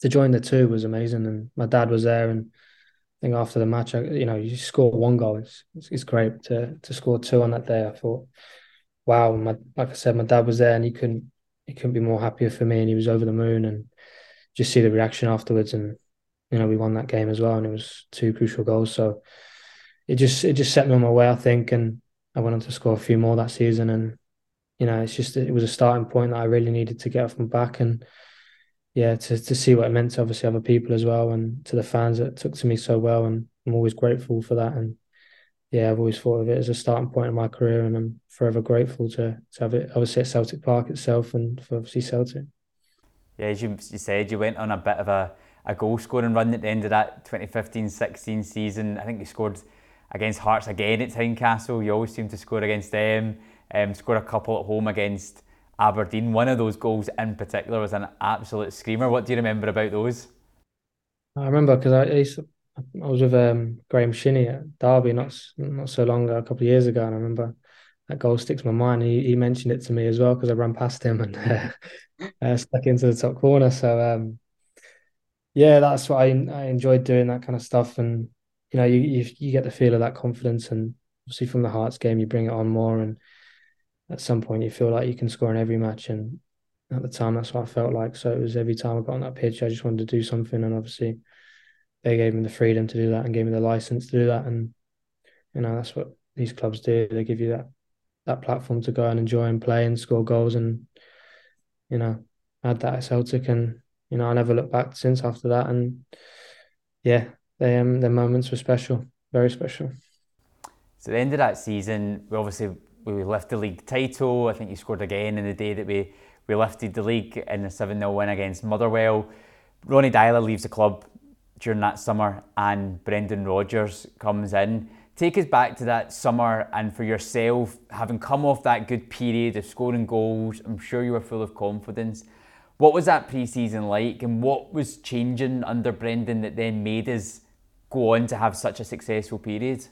to join the two was amazing, and my dad was there. And I think after the match, I, you know, you score one goal, it's, it's, it's great. To to score two on that day, I thought, wow. My like I said, my dad was there, and he couldn't he couldn't be more happier for me, and he was over the moon. And just see the reaction afterwards, and you know we won that game as well, and it was two crucial goals. So it just it just set me on my way, I think, and I went on to score a few more that season, and you know it's just it was a starting point that I really needed to get off my back, and yeah, to to see what it meant to obviously other people as well, and to the fans that took to me so well, and I'm always grateful for that, and yeah, I've always thought of it as a starting point in my career, and I'm forever grateful to to have it obviously at Celtic Park itself, and for obviously Celtic yeah, as you, you said, you went on a bit of a, a goal scoring run at the end of that 2015 16 season. I think you scored against Hearts again at Tynecastle. You always seem to score against them. Um, scored a couple at home against Aberdeen. One of those goals in particular was an absolute screamer. What do you remember about those? I remember because I, I was with um, Graeme Shinnie at Derby not not so long ago, a couple of years ago, and I remember that goal sticks in my mind. He, he mentioned it to me as well because I ran past him and uh, uh, stuck into the top corner. So um, yeah, that's what I I enjoyed doing that kind of stuff, and you know you, you you get the feel of that confidence, and obviously from the Hearts game you bring it on more, and at some point you feel like you can score in every match, and at the time that's what I felt like. So it was every time I got on that pitch, I just wanted to do something, and obviously they gave me the freedom to do that and gave me the license to do that, and you know that's what these clubs do. They give you that that platform to go and enjoy and play and score goals and you know had that at Celtic. And you know I never looked back since after that. And yeah um their moments were special very special. So the end of that season we obviously we lifted the league title. I think you scored again in the day that we we lifted the league in the 7-0 win against Motherwell. Ronny Deila leaves the club during that summer and Brendan Rodgers comes in. Take us back to that summer and for yourself, having come off that good period of scoring goals, I'm sure you were full of confidence. What was that pre season like and what was changing under Brendan that then made us go on to have such a successful period?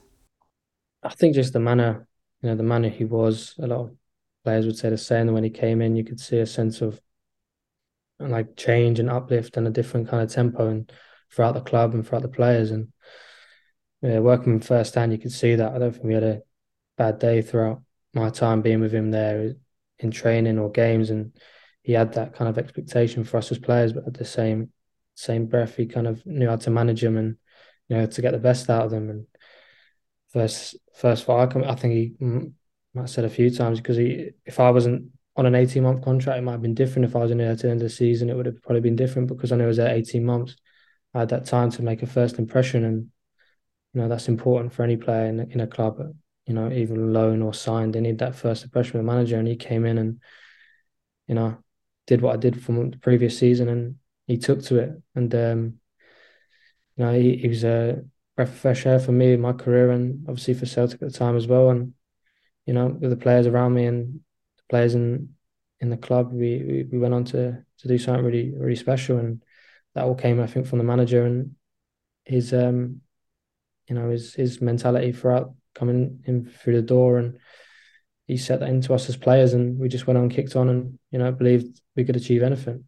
I think just the manner, you know, the manner he was. A lot of players would say the same. When he came in, you could see a sense of like change and uplift and a different kind of tempo and throughout the club and throughout the players. And yeah, working firsthand, you could see that. I don't think we had a bad day throughout my time being with him there in training or games, and he had that kind of expectation for us as players. But at the same same breath, he kind of knew how to manage them and you know to get the best out of them. And first first fight, I think he might have said a few times because he if I wasn't on an 18 month contract, it might have been different. If I was in there at the end of the season, it would have probably been different because I know it was at 18 months. I had that time to make a first impression and you know that's important for any player in, in a club. You know, even loan or signed, they need that first impression with the manager. And he came in and, you know, did what I did from the previous season, and he took to it, and um, you know, he, he was a breath of fresh air for me in my career, and obviously for Celtic at the time as well. And you know, with the players around me and the players in in the club, we we, we went on to to do something really really special, and that all came, I think, from the manager and his um, you know, his his mentality throughout coming in through the door, and he set that into us as players, and we just went on, kicked on, and you know, believed we could achieve anything.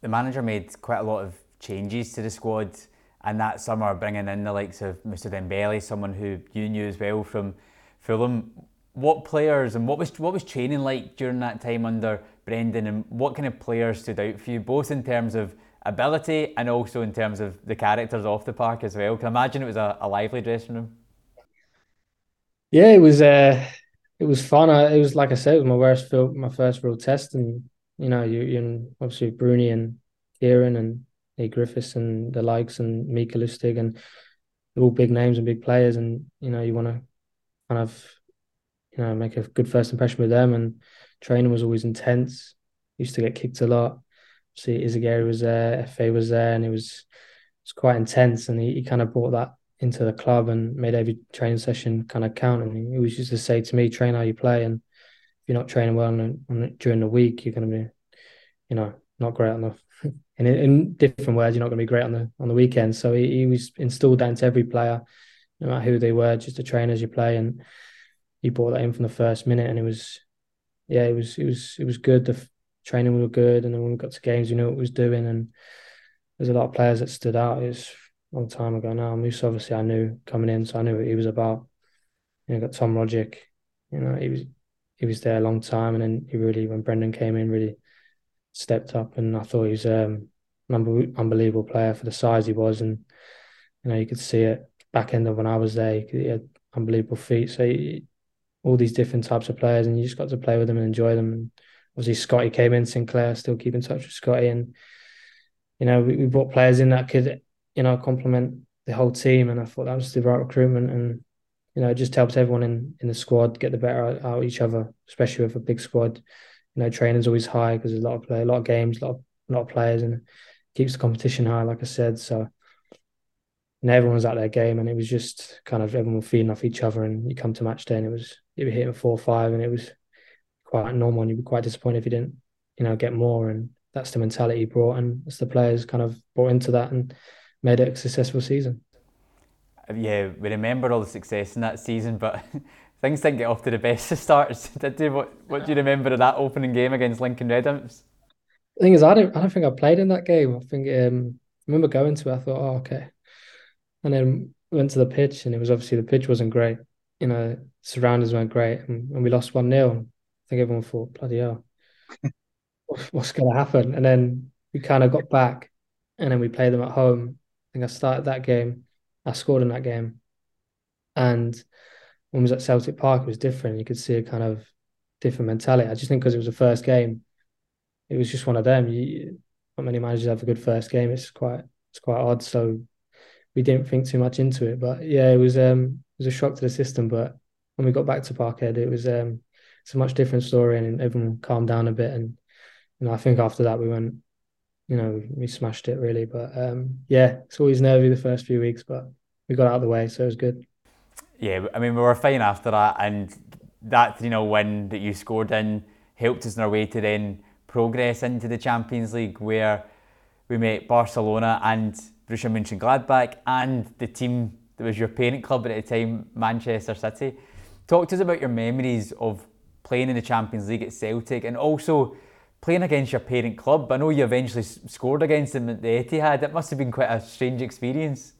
The manager made quite a lot of changes to the squad, and that summer bringing in the likes of Mr Dembele, someone who you knew as well from Fulham. What players and what was what was training like during that time under Brendan, and what kind of players stood out for you, both in terms of ability and also in terms of the characters off the park as well? Can imagine it was a, a lively dressing room. Yeah, it was. Uh, it was fun. I, it was like I said, it was my first my first real test, and you know, you, you obviously Bruni and Kieran and A Griffiths and the likes and Mika Lustig and all big names and big players, and you know, you want to kind of you know make a good first impression with them. And training was always intense. Used to get kicked a lot. See, Izaguirre was there, Efe was there, and it was it was quite intense. And he, he kind of brought that into the club and made every training session kind of count. And he was used to say to me, "Train how you play, and if you're not training well on, on, during the week, you're going to be, you know, not great on the." In, in different words, you're not going to be great on the on the weekend. So he, he was installed that into every player, no matter who they were, just to train as you play. And he brought that in from the first minute, and it was, yeah, it was it was it was good. The training we were good, and then when we got to games, we knew what we was doing. And there's a lot of players that stood out. It was a long time ago now. Moose, obviously, I knew coming in, so I knew what he was about. You know, got Tom Rogic. You know, he was he was there a long time, and then he really, when Brendan came in, really stepped up. And I thought he was um, an unbelievable player for the size he was, and you know, you could see it back end of when I was there. He had unbelievable feet. So he, all these different types of players, and you just got to play with them and enjoy them. And obviously Scotty came in, Sinclair still keep in touch with Scotty, and you know we, we brought players in that could you know complement the whole team, and I thought that was the right recruitment, and you know it just helps everyone in in the squad get the better out, of each other, especially with a big squad. You know, training's always high because there's a lot of play, a lot of games, a lot of, a lot of players, and keeps the competition high, like I said. So and everyone's at their game, and it was just kind of everyone feeding off each other. And you come to match day, and it was you were hitting four or five, and it was quite normal and you'd be quite disappointed if you didn't, you know, get more. And that's the mentality brought, and as the players kind of brought into that and made it a successful season. Yeah, we remember all the success in that season, but things didn't get off to the best of starts, did? What What do you remember of that opening game against Lincoln Red Imps? The thing is, I don't, I don't think I played in that game. I think um, I remember going to it. I thought, oh, okay, and then went to the pitch, and it was obviously the pitch wasn't great. You know, surroundings weren't great, and, and we lost one 0 I think everyone thought, bloody hell, what's going to happen? And then we kind of got back, and then we played them at home. I think I started that game. I scored in that game, and when I was at Celtic Park, it was different. You could see a kind of different mentality. I just think because it was the first game, it was just one of them. You, not many managers have a good first game. It's quite it's quite odd. So we didn't think too much into it. But yeah, it was um it was a shock to the system. But when we got back to Parkhead, it was um it's a much different story, and everyone calmed down a bit. And you know, I think after that we went, you know, we smashed it really. But um, yeah, it's always nervy the first few weeks, but we got out of the way, so it was good. Yeah, I mean, we were fine after that, and that you know win that you scored in helped us in our way to then progress into the Champions League, where we met Barcelona and Borussia Mönchengladbach and the team that was your parent club at the time, Manchester City. Talk to us about your memories of playing in the Champions League at Celtic and also playing against your parent club. I know you eventually scored against them at the Etihad. It must have been quite a strange experience.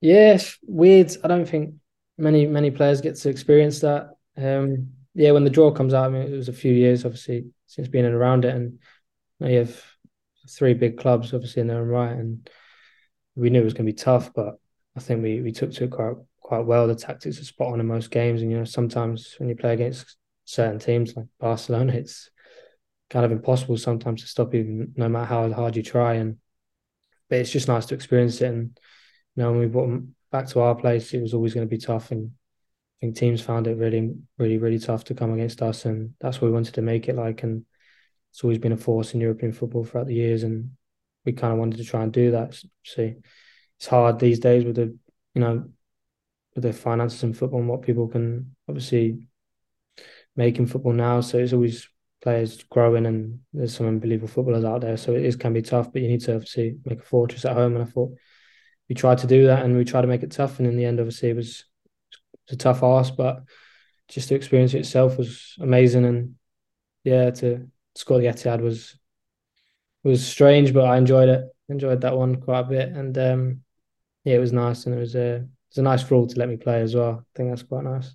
Yes, weird. I don't think many many players get to experience that. Um, yeah, when the draw comes out, I mean, it was a few years obviously since being around it, and you have three big clubs obviously in their own right, and we knew it was going to be tough, but I think we we took to it quite quite well. The tactics are spot on in most games, and you know sometimes when you play against certain teams like Barcelona, it's kind of impossible sometimes to stop you, no matter how hard you try. And but it's just nice to experience it. And you know, when we brought them back to our place, it was always going to be tough. And I think teams found it really, really, really tough to come against us. And that's what we wanted to make it like. And it's always been a force in European football throughout the years. And we kind of wanted to try and do that. See, it's hard these days with the you know with the finances in football and what people can obviously make in football now. So it's always players growing and there's some unbelievable footballers out there. So it is can be tough, but you need to obviously make a fortress at home. And I thought we tried to do that and we tried to make it tough. And in the end, obviously, it was, it was a tough ask, but just to experience it itself was amazing. And yeah, to score the Etihad was was strange, but I enjoyed it. Enjoyed that one quite a bit, and um, yeah, it was nice, and it was a it was a nice rule to let me play as well. I think that's quite nice.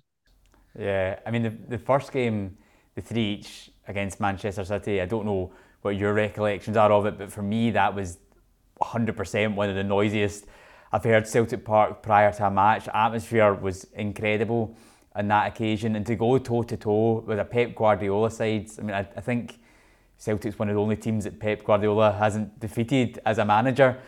Yeah, I mean the the first game, the three each against Manchester City. I don't know what your recollections are of it, but for me that was 100% one of the noisiest I've heard Celtic Park prior to a match. Atmosphere was incredible on that occasion, and to go toe to toe with a Pep Guardiola side. I mean, I, I think Celtic's one of the only teams that Pep Guardiola hasn't defeated as a manager.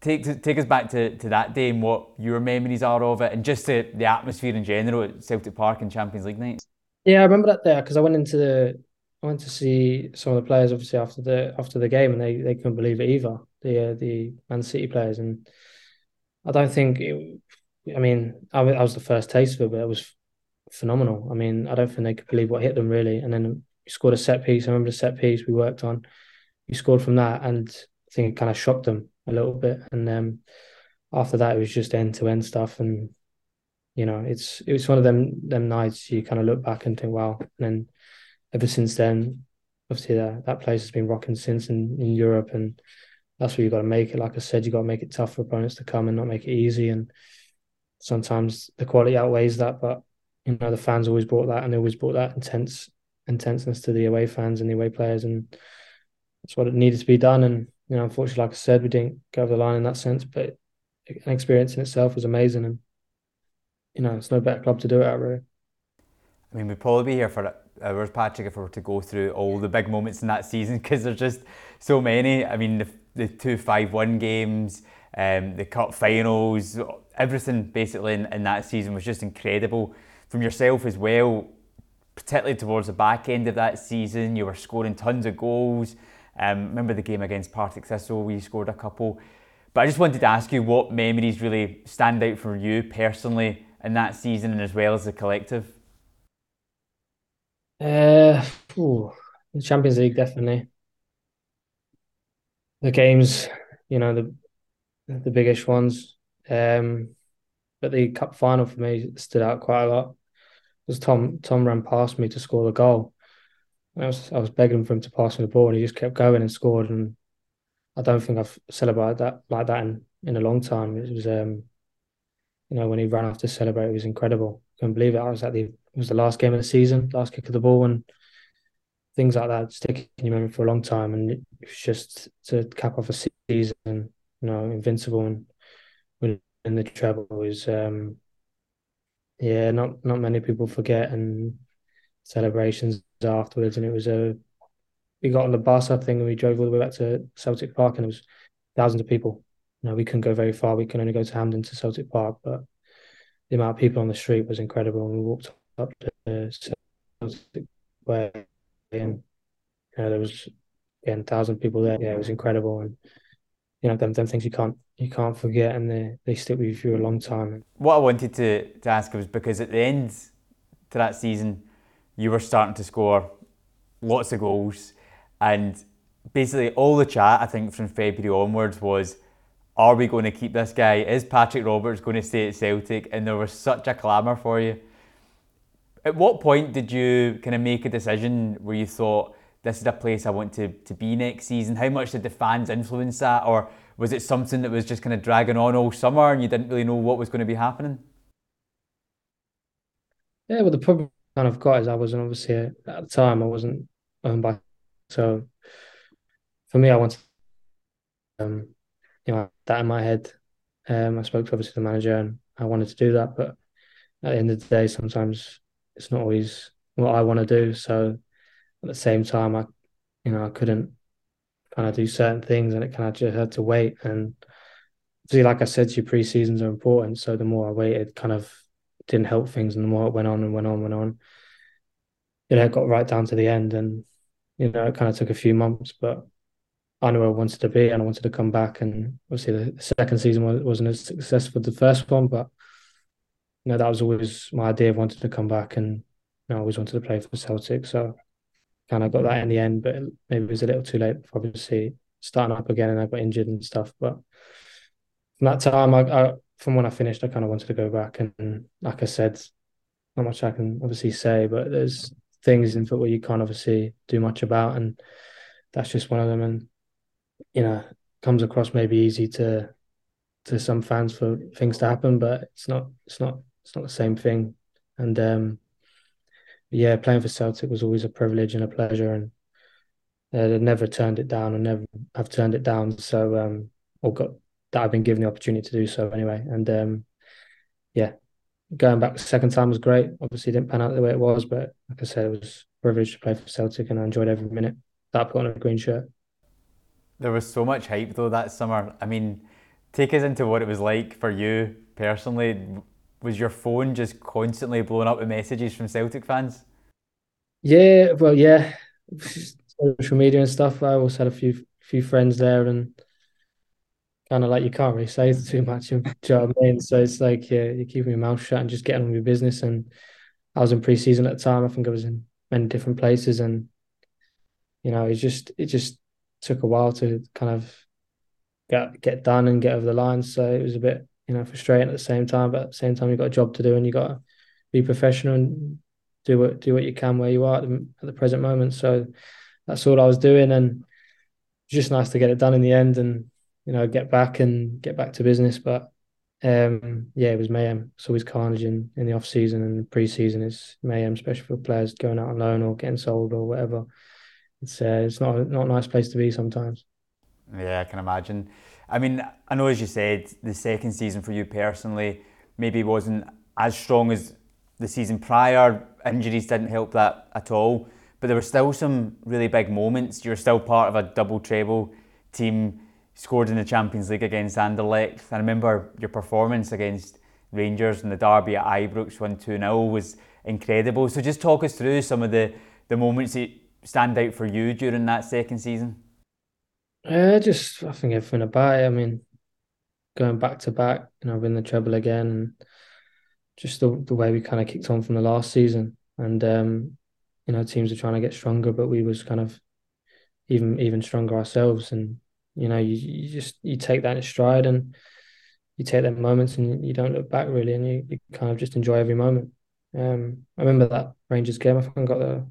Take, take us back to, to that day and what your memories are of it and just the, the atmosphere in general at Celtic Park and Champions League nights. Yeah, I remember that there because I went into the I went to see some of the players obviously after the after the game and they, they couldn't believe it either the uh, the Man City players and I don't think it, I mean I, I was the first taste of it but it was phenomenal I mean I don't think they could believe what hit them really and then we scored a set piece. I remember the set piece we worked on. We scored from that, and I think it kind of shocked them a little bit. And um, after that, it was just end to end stuff. And you know, it's it was one of them them nights you kind of look back and think, wow. And then ever since then, obviously that that place has been rocking since in, in Europe, and that's where you got to make it. Like I said, you got to make it tough for opponents to come and not make it easy. And sometimes the quality outweighs that, but you know the fans always brought that, and they always brought that intense intenseness to the away fans and the away players, and that's what it needed to be done. And you know, unfortunately, like I said, we didn't go over the line in that sense, but an experience in itself was amazing, and you know, it's no better club to do it at, really. I mean, we'd probably be here for hours, Patrick, if we were to go through all the big moments in that season because there's just so many. I mean, the, the two 5 1 games, um, the cup finals, everything basically in, in that season was just incredible. From yourself as well, particularly towards the back end of that season, you were scoring tons of goals. Um, remember the game against Partick Thistle, we scored a couple. But I just wanted to ask you what memories really stand out for you personally in that season and as well as the collective. Uh, the Champions League definitely. The games, you know, the the biggest ones. Um, but the cup final for me stood out quite a lot because Tom Tom ran past me to score the goal. I was I was begging for him to pass me the ball, and he just kept going and scored. And I don't think I've celebrated that like that in, in a long time. It was um, you know, when he ran off to celebrate, it was incredible. I couldn't believe it. I was at the it was the last game of the season, last kick of the ball, and things like that stick in your memory for a long time. And it was just to cap off a season, you know, invincible and winning the treble was um yeah, not not many people forget and celebrations afterwards. And it was a we got on the bus, I think, and we drove all the way back to Celtic Park, and it was thousands of people. You know, we couldn't go very far. We can only go to Hampden to Celtic Park, but the amount of people on the street was incredible. And we walked up to Celtic Way, and you know, there was again thousand people there. Yeah, it was incredible, and you know, them them things you can't you can't forget, and they they stick with you for a long time. What I wanted to to ask was because at the end to that season, you were starting to score lots of goals, and basically all the chat I think from February onwards was. Are we going to keep this guy? Is Patrick Roberts going to stay at Celtic? And there was such a clamour for you. At what point did you kind of make a decision where you thought, this is a place I want to, to be next season? How much did the fans influence that? Or was it something that was just kind of dragging on all summer and you didn't really know what was going to be happening? Yeah, well, the problem I've got is I wasn't obviously at the time, I wasn't owned by. So for me, I wanted, um, you know, that in my head. Um, I spoke to obviously the manager and I wanted to do that, but at the end of the day, sometimes it's not always what I want to do. So at the same time, I, you know, I couldn't kind of do certain things, and it kind of just had to wait. And see, like I said, your pre seasons are important. So the more I waited, kind of didn't help things, and the more it went on and went on, went on, you know, it got right down to the end, and you know, it kind of took a few months, but I knew I wanted to be and I wanted to come back. And obviously, the second season wasn't as successful as the first one, but you know that was always my idea of wanting to come back, and you know, I always wanted to play for Celtic. So kind of got that in the end, but maybe it was a little too late obviously starting up again, and I got injured and stuff. But from that time, I, I from when I finished, I kind of wanted to go back, and like I said, not much I can obviously say, but there's things in football you can't obviously do much about, and that's just one of them. And you know, comes across maybe easy to to some fans for things to happen, but it's not. It's not. It's not the same thing. And um, yeah, playing for Celtic was always a privilege and a pleasure, and uh, they never turned it down, and never have turned it down. So um, or got that I've been given the opportunity to do so anyway. And um, yeah, going back the second time was great. Obviously, didn't pan out the way it was, but like I said, it was a privilege to play for Celtic, and I enjoyed every minute that I put on a green shirt. There was so much hype though that summer. I mean, take us into what it was like for you personally. Was your phone just constantly blowing up with messages from Celtic fans? Yeah, well, yeah, social media and stuff. I also had a few few friends there, and kind of like you can't really say too much. You know what I mean? So it's like yeah, you keep your mouth shut and just getting on with your business. And I was in pre-season at the time. I think I was in many different places, and you know, it just it just took a while to kind of get get done and get over the line. So it was a bit you know frustrating at the same time, but at the same time you've got a job to do and you've got to be professional and do what do what you can where you are at the, at the present moment. So that's all I was doing, and it's just nice to get it done in the end and you know get back and get back to business. But um, yeah, it was mayhem. It's always carnage in, in the off season and pre season is mayhem, especially for players going out on loan or getting sold or whatever it's uh, it's not not a nice place to be sometimes. Yeah, I can imagine. I mean, I know as you said, the second season for you personally maybe wasn't as strong as the season prior. Injuries didn't help that at all, but there were still some really big moments. You're still part of a double treble team. Scored in the Champions League against Anderlecht. I remember your performance against Rangers in the derby at Ibrox, 1 2 0, was incredible. So just talk us through some of the, the moments that stand out for you during that second season? Uh, just I think everything about it. I mean, going back to back, you know, win the treble again, and just the the way we kind of kicked on from the last season, and um, you know, teams are trying to get stronger, but we was kind of even even stronger ourselves, and you know, you, you just you take that in stride and you take them moments and you don't look back really, and you, you kind of just enjoy every moment. Um, I remember that Rangers game. I think I got the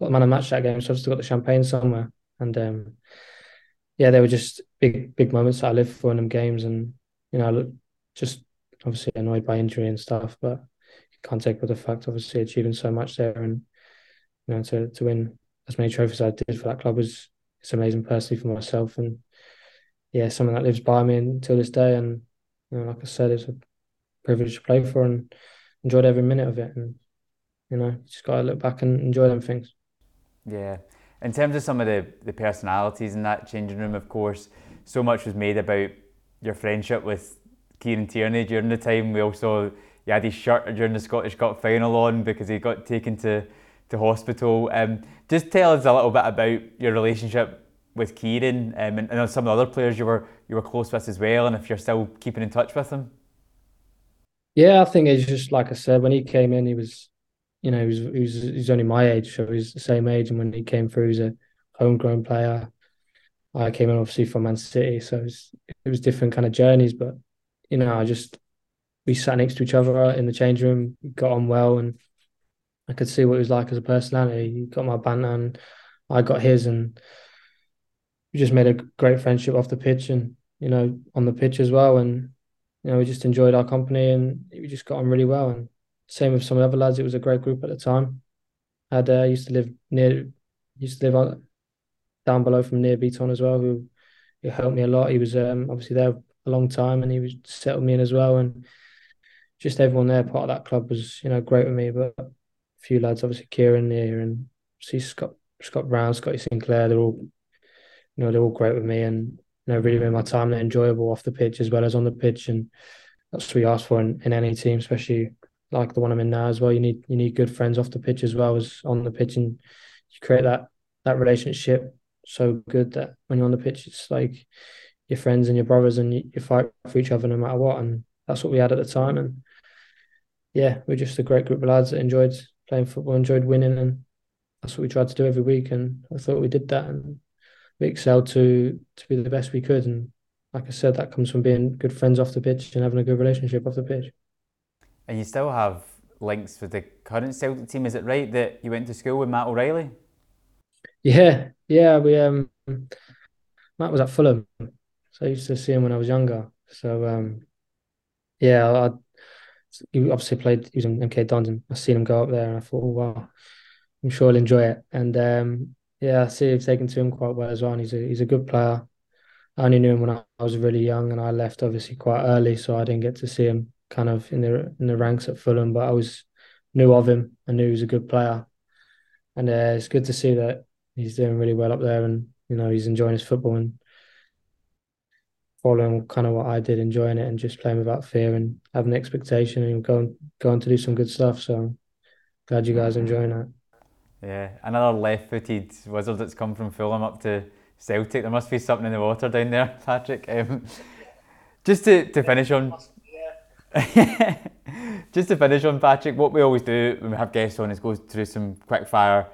got the man of match that game, so I've still got the champagne somewhere. And um, yeah, they were just big, big moments that I lived for in them games. And you know, just obviously annoyed by injury and stuff, but you can't take with the fact, obviously, achieving so much there and you know to to win as many trophies as I did for that club was it's amazing personally for myself and yeah, something that lives by me until this day. And you know, like I said, it's a privilege to play for and enjoyed every minute of it. And you know, just got to look back and enjoy them things. Yeah. In terms of some of the, the personalities in that changing room, of course, so much was made about your friendship with Kieran Tierney during the time. We also he had his shirt during the Scottish Cup final on because he got taken to, to hospital. Um, just tell us a little bit about your relationship with Kieran um, and, and some of the other players you were you were close with as well, and if you're still keeping in touch with them. Yeah, I think it's just like I said when he came in, he was you know, he was, he was he's only my age, so he's the same age. And when he came through, he's a homegrown player. I came in obviously from Man City, so it was, it was different kind of journeys. But you know, I just we sat next to each other in the change room, got on well, and I could see what he was like as a personality. He got my banter, and I got his, and we just made a great friendship off the pitch, and you know, on the pitch as well. And you know, we just enjoyed our company, and we just got on really well. And same with some of the other lads. It was a great group at the time. Had uh, used to live near, used to live on, down below from Nir Bitton as well, who, who helped me a lot. He was um, obviously there a long time, and he was settled me in as well. And just everyone there, part of that club, was you know great with me. But a few lads, obviously Kieran here, and see Scott Scott Brown, Scotty Sinclair, they're all you know they're all great with me, and you know really made my time enjoyable off the pitch as well as on the pitch, and that's what we ask for in, in any team, especially like the one I'm in now as well. You need you need good friends off the pitch as well as on the pitch, and you create that that relationship so good that when you're on the pitch, it's like your friends and your brothers, and you, you fight for each other no matter what. And that's what we had at the time. And yeah, we're just a great group of lads that enjoyed playing football, enjoyed winning, and that's what we tried to do every week. And I thought we did that, and we excelled to to be the best we could. And like I said, that comes from being good friends off the pitch and having a good relationship off the pitch. And you still have links with the current Celtic team. Is it right that you went to school with Matt O'Riley? Yeah, yeah. We um, Matt was at Fulham, so I used to see him when I was younger. So um, yeah, I, he obviously played. He was in MK Dons, and I seen him go up there, and I thought, oh wow, I'm sure he'll enjoy it. And um, yeah, I see he's taken to him quite well as well. And he's a he's a good player. I only knew him when I was really young, and I left obviously quite early, so I didn't get to see him kind of in the in the ranks at Fulham. But I was knew of him. I knew he was a good player, and uh, it's good to see that he's doing really well up there, and you know he's enjoying his football and following kind of what I did, enjoying it and just playing without fear and having expectation and going going to do some good stuff. So glad you guys are enjoying that. Yeah, another left-footed wizard that's come from Fulham up to Celtic. There must be something in the water down there, Patrick. Um, just to, to finish on, just to finish on Patrick, what we always do when we have guests on is go through some quick fire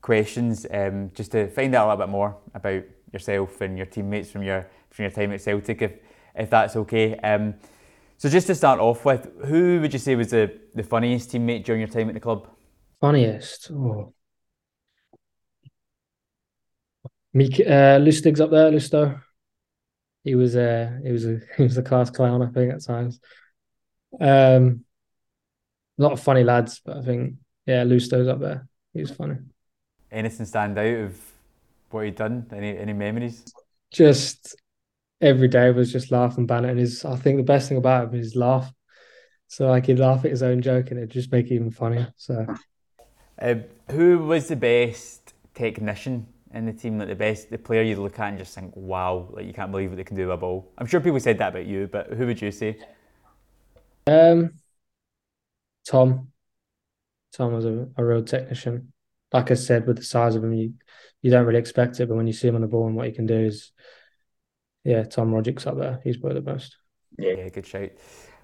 questions, um, just to find out a little bit more about yourself and your teammates from your from your time at Celtic, if if that's okay. Um, so just to start off with, who would you say was the, the funniest teammate during your time at the club? Funniest, oh, Meek, uh, Lustig's up there, Lusto. He was a uh, he was a he was a class clown, I think, at times. Um, a lot of funny lads, but I think yeah, Lusto's up there. He was funny. Anything stand out of what he'd done? Any any memories? Just every day was just laughing, banter, and his. I think the best thing about him is his laugh. So like he'd laugh at his own joke, and it'd just make it even funnier. So, um, who was the best technician in the team? Like the best, the player you look at and just think, wow, like you can't believe what they can do with a ball. I'm sure people said that about you, but who would you say? Um, Tom. Tom was a, a real technician. Like I said, with the size of him, you you don't really expect it, but when you see him on the ball and what he can do is, yeah, Tom Rogic's up there. He's probably the best. Yeah, yeah good shout.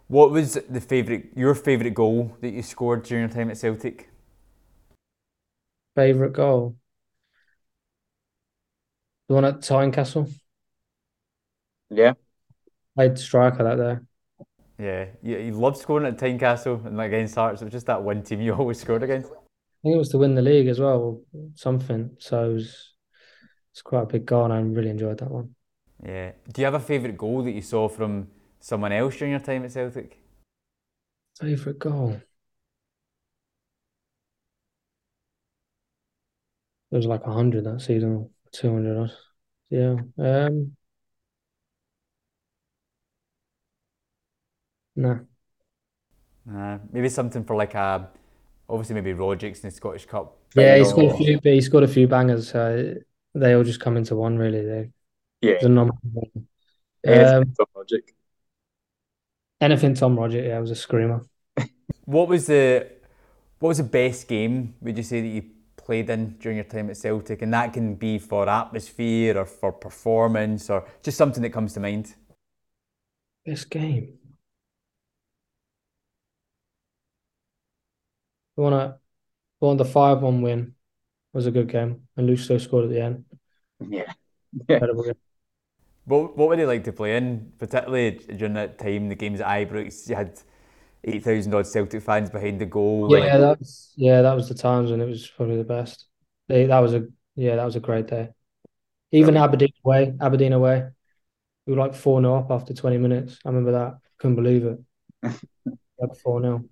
What was the favourite, your favourite goal that you scored during your time at Celtic? Favourite goal? The one at Tynecastle? Yeah. I had striker that there. Yeah, you, you loved scoring at Tynecastle and against Hearts. It was just that one team you always scored against. I think it was to win the league as well, something. So it was, it's quite a big goal, and I really enjoyed that one. Yeah. Do you have a favourite goal that you saw from someone else during your time at Celtic? Favourite goal? There was like hundred that season, two hundred. Yeah. Um. Nah. Uh, maybe something for like a, obviously maybe Rogic's in the Scottish Cup. Yeah, he scored a few. He scored a few bangers. So they all just come into one, really. They, yeah. The number one. Anything um, Tom Rogic. Anything Tom Rogic. Yeah, it was a screamer. what was the What was the best game? Would you say that you played in during your time at Celtic, and that can be for atmosphere or for performance or just something that comes to mind. Best game. The one at the one the five one win It was a good game, and Lusto scored at the end. Yeah, incredible game. What what were they like to play in, particularly during that time? The games at Ibrox, you had eight thousand odd Celtic fans behind the goal. Yeah, like... that was yeah, that was the times when it was probably the best. They, that was a yeah, that was a great day. Even Aberdeen away, Aberdeen away, we were like four 0 up after twenty minutes. I remember that. Couldn't believe it. like four 0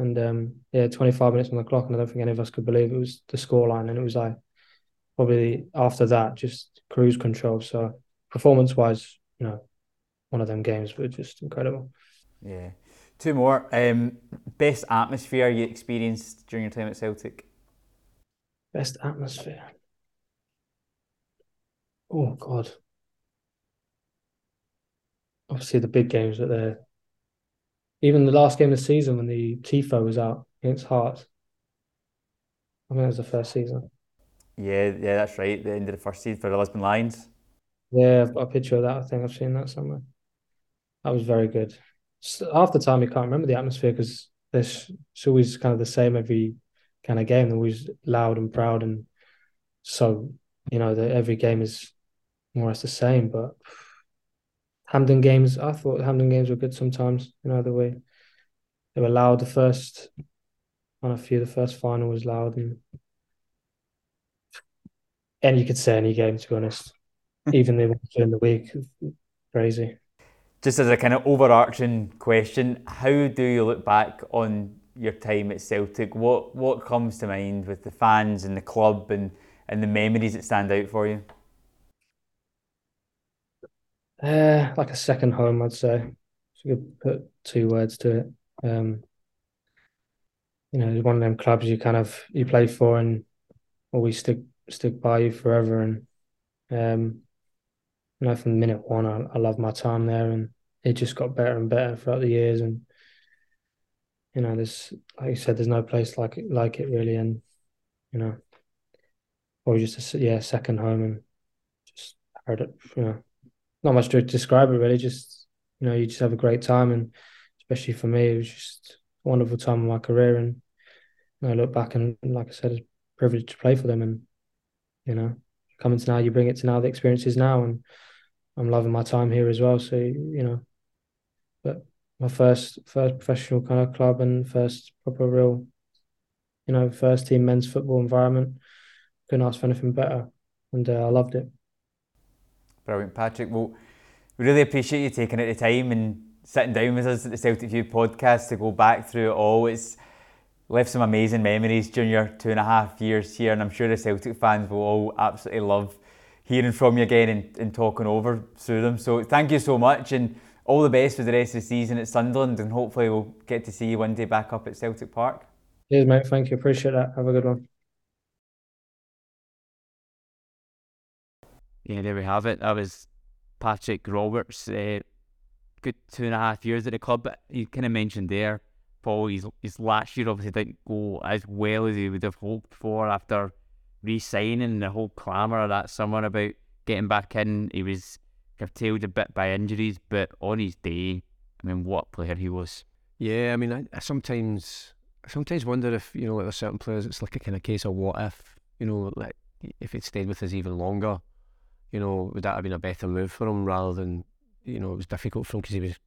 and um, yeah, 25 minutes on the clock, and I don't think any of us could believe it was the scoreline. And it was like probably after that, just cruise control. So performance wise, you know, one of them games were just incredible. Yeah. Two more. Um, best atmosphere you experienced during your time at Celtic? Best atmosphere. Oh God. Obviously the big games, but the even the last game of the season when the Tifo was out against Hearts. I mean, that was the first season. Yeah, yeah, that's right. The end of the first season for the Lisbon Lions. Yeah, I've got a picture of that. I think I've seen that somewhere. That was very good. Half the time, you can't remember the atmosphere because it's always kind of the same every kind of game. They're always loud and proud, and so you know that every game is more or less the same. But Hampden games, I thought Hampden games were good sometimes. You know the way they were loud. The first on a few, the first final was loud, and and you could say any game to be honest. Hmm. Even they the during the week, crazy. Just as a kind of overarching question, how do you look back on your time at Celtic? What what comes to mind with the fans and the club and, and the memories that stand out for you? Uh, like a second home, I'd say. If you could put two words to it. Um, you know, it's one of them clubs you kind of you play for and always stick stick by you forever. And um, you know, from minute one, I, I love my time there, and it just got better and better throughout the years. And you know, there's like you said, there's no place like like it really, and you know, or just a yeah second home, and just heard it. You know, not much to describe it really. Just you know, you just have a great time, and especially for me, it was just a wonderful time of my career. And you know, I look back and like I said, it's a privilege to play for them, and you know, coming to now, you bring it to now the experiences now, and I'm loving my time here as well. So you know, but my first first professional kind of club and first proper real, you know, first team men's football environment. Couldn't ask for anything better, and uh, I loved it. Brilliant, Patrick. Well, we really appreciate you taking out the time and sitting down with us at the Celtic View podcast to go back through it all. It's left some amazing memories during your two and a half years here, and I'm sure the Celtic fans will all absolutely love hearing from you again and, and talking over through them. So thank you so much, and all the best for the rest of the season at Sunderland, and hopefully we'll get to see you one day back up at Celtic Park. Cheers, mate. Thank you. Appreciate that. Have a good one. Yeah, there we have it. That was Patrick Roberts. Uh, good two and a half years at the club. But you kind of mentioned there, Paul, his, his last year obviously didn't go as well as he would have hoped for after re-signing the whole clamour that summer about getting back in. He was curtailed a bit by injuries, but on his day, I mean, what player he was. Yeah, I mean, I, I sometimes, I sometimes wonder if you know, like there's certain players, it's like a kind of case of what if, you know, like if it stayed with us even longer, you know, would that have been a better move for him rather than, you know, it was difficult for him because he was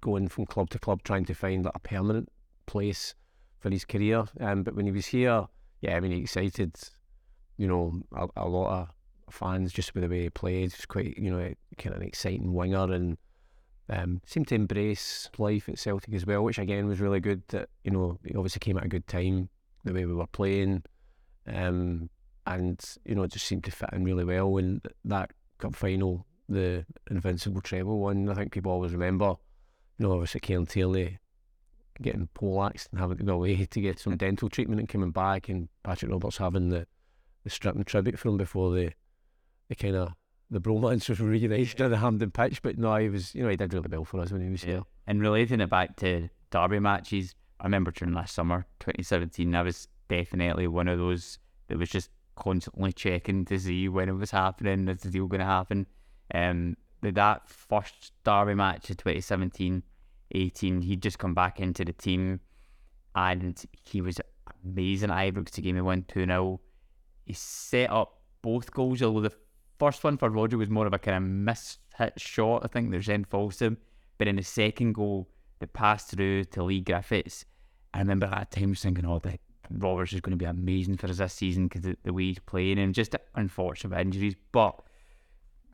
going from club to club trying to find like, a permanent place for his career. Um, but when he was here, yeah, I mean, he excited, you know, a, a lot of fans just with the way he played. He's quite, you know, kind of an exciting winger and um, seemed to embrace life at Celtic as well, which again was really good. That you know, he obviously came at a good time, the way we were playing, um, and you know, it just seemed to fit in really well. And that cup final, the invincible treble one, I think people always remember. You know, obviously Kieran Tierney getting poleaxed and having to go away to get some hmm. dental treatment and coming back, and Patrick Roberts having the the stripping tribute for him before the the kind of the bromance was reunited at the Hampden pitch. But no, he was you know he did really well for us when he was yeah. here. And relating it back to derby matches, I remember during last summer, 2017, I was definitely one of those that was just constantly checking to see when it was happening, is the deal going to happen. Um, that first derby match of 2017 18, he'd just come back into the team and he was amazing at Ibrox to game he won 2 0. He set up both goals, although the first one for Rogic was more of a kind of miss hit shot, I think, there's then falls to him. But in the second goal, the pass through to Leigh Griffiths, I remember at that time thinking, oh, the Roberts is going to be amazing for us this season because the, the way he's playing and just unfortunate injuries. But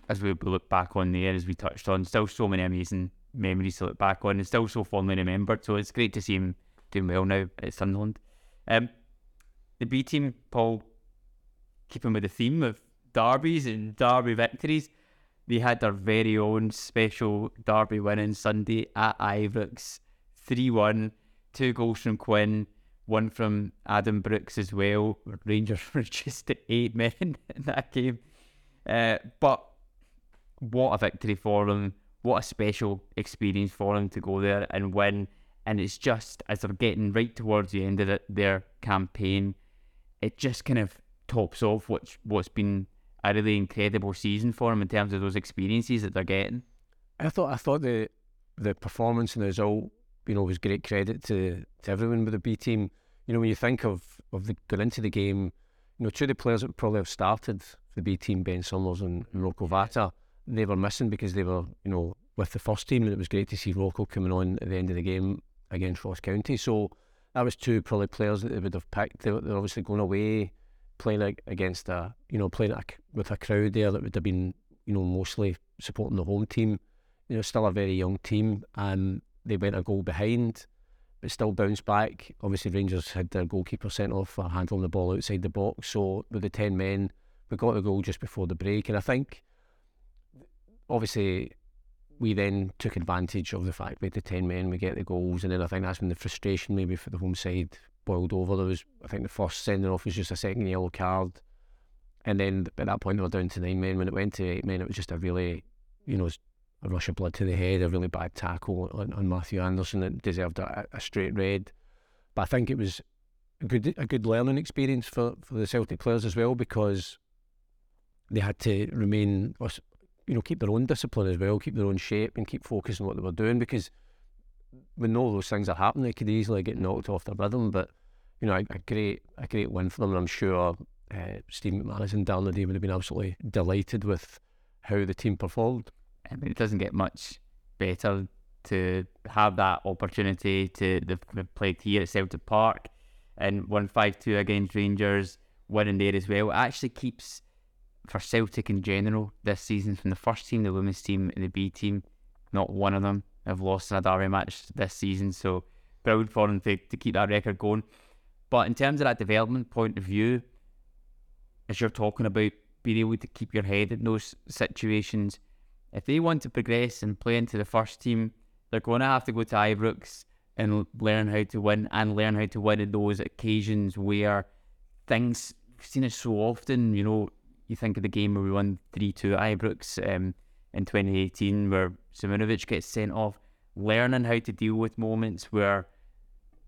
as we look back on there, as we touched on, still so many amazing memories to look back on and still so fondly remembered. So it's great to see him doing well now at Sunderland. Um, the B team, Paul, keeping with the theme of derbies and derby victories, they had their very own special derby win on Sunday at Ibrox, 3 1, two goals from Quinn, one from Adam Brooks as well. Rangers were just eight men in that game. Uh, but what a victory for them. What a special experience for them to go there and win. And it's just as they're getting right towards the end of it, their campaign, it just kind of tops off what's what's been a really incredible season for them in terms of those experiences that they're getting. I thought I thought the the performance and the result, you know, was great credit to, to everyone with the B team. You know, when you think of of the going into the game, you know, two of the players that probably have started the B team, Ben Summers and, Rocco Vata, they were missing because they were, you know, with the first team, and it was great to see Rocco coming on at the end of the game against Ross County. So that was two probably players that they would have picked. They, they're obviously going away, playing against a, you know, playing a, with a crowd there that would have been, you know, mostly supporting the home team. You know, still a very young team, and they went a goal behind, but still bounced back. Obviously, Rangers had their goalkeeper sent off for handling the ball outside the box. So with the ten men, we got the goal just before the break, and I think, obviously, we then took advantage of the fact we had the 10 men, we get the goals, and then I think that's when the frustration maybe for the home side boiled over. There was, I think the first sending off was just a second yellow card. And then at that point, they were down to nine men. When it went to eight men, it was just a really, you know, a rush of blood to the head, a really bad tackle on, on Matthew Anderson that deserved a, a straight red. But I think it was a good a good learning experience for, for the Celtic players as well because they had to remain you know, keep their own discipline as well, keep their own shape, and keep focusing on what they were doing because when all those things are happening, they could easily get knocked off their rhythm. But you know, a, a great, a great win for them, and I'm sure uh, Steve McManus and Darren would have been absolutely delighted with how the team performed. I mean, it doesn't get much better to have that opportunity to they've played here at Celtic Park and won five two against Rangers, winning there as well. It actually keeps for Celtic in general this season, from the first team, the women's team, and the B team, not one of them have lost in a derby match this season. So proud for them to, to keep that record going. But in terms of that development point of view, as you're talking about being able to keep your head in those situations, if they want to progress and play into the first team, they're going to have to go to Ibrox and learn how to win and learn how to win in those occasions where things we've seen it so often, you know, you think of the game where we won 3 2 at Ibrox um, in 2018, where Simunovic gets sent off, learning how to deal with moments where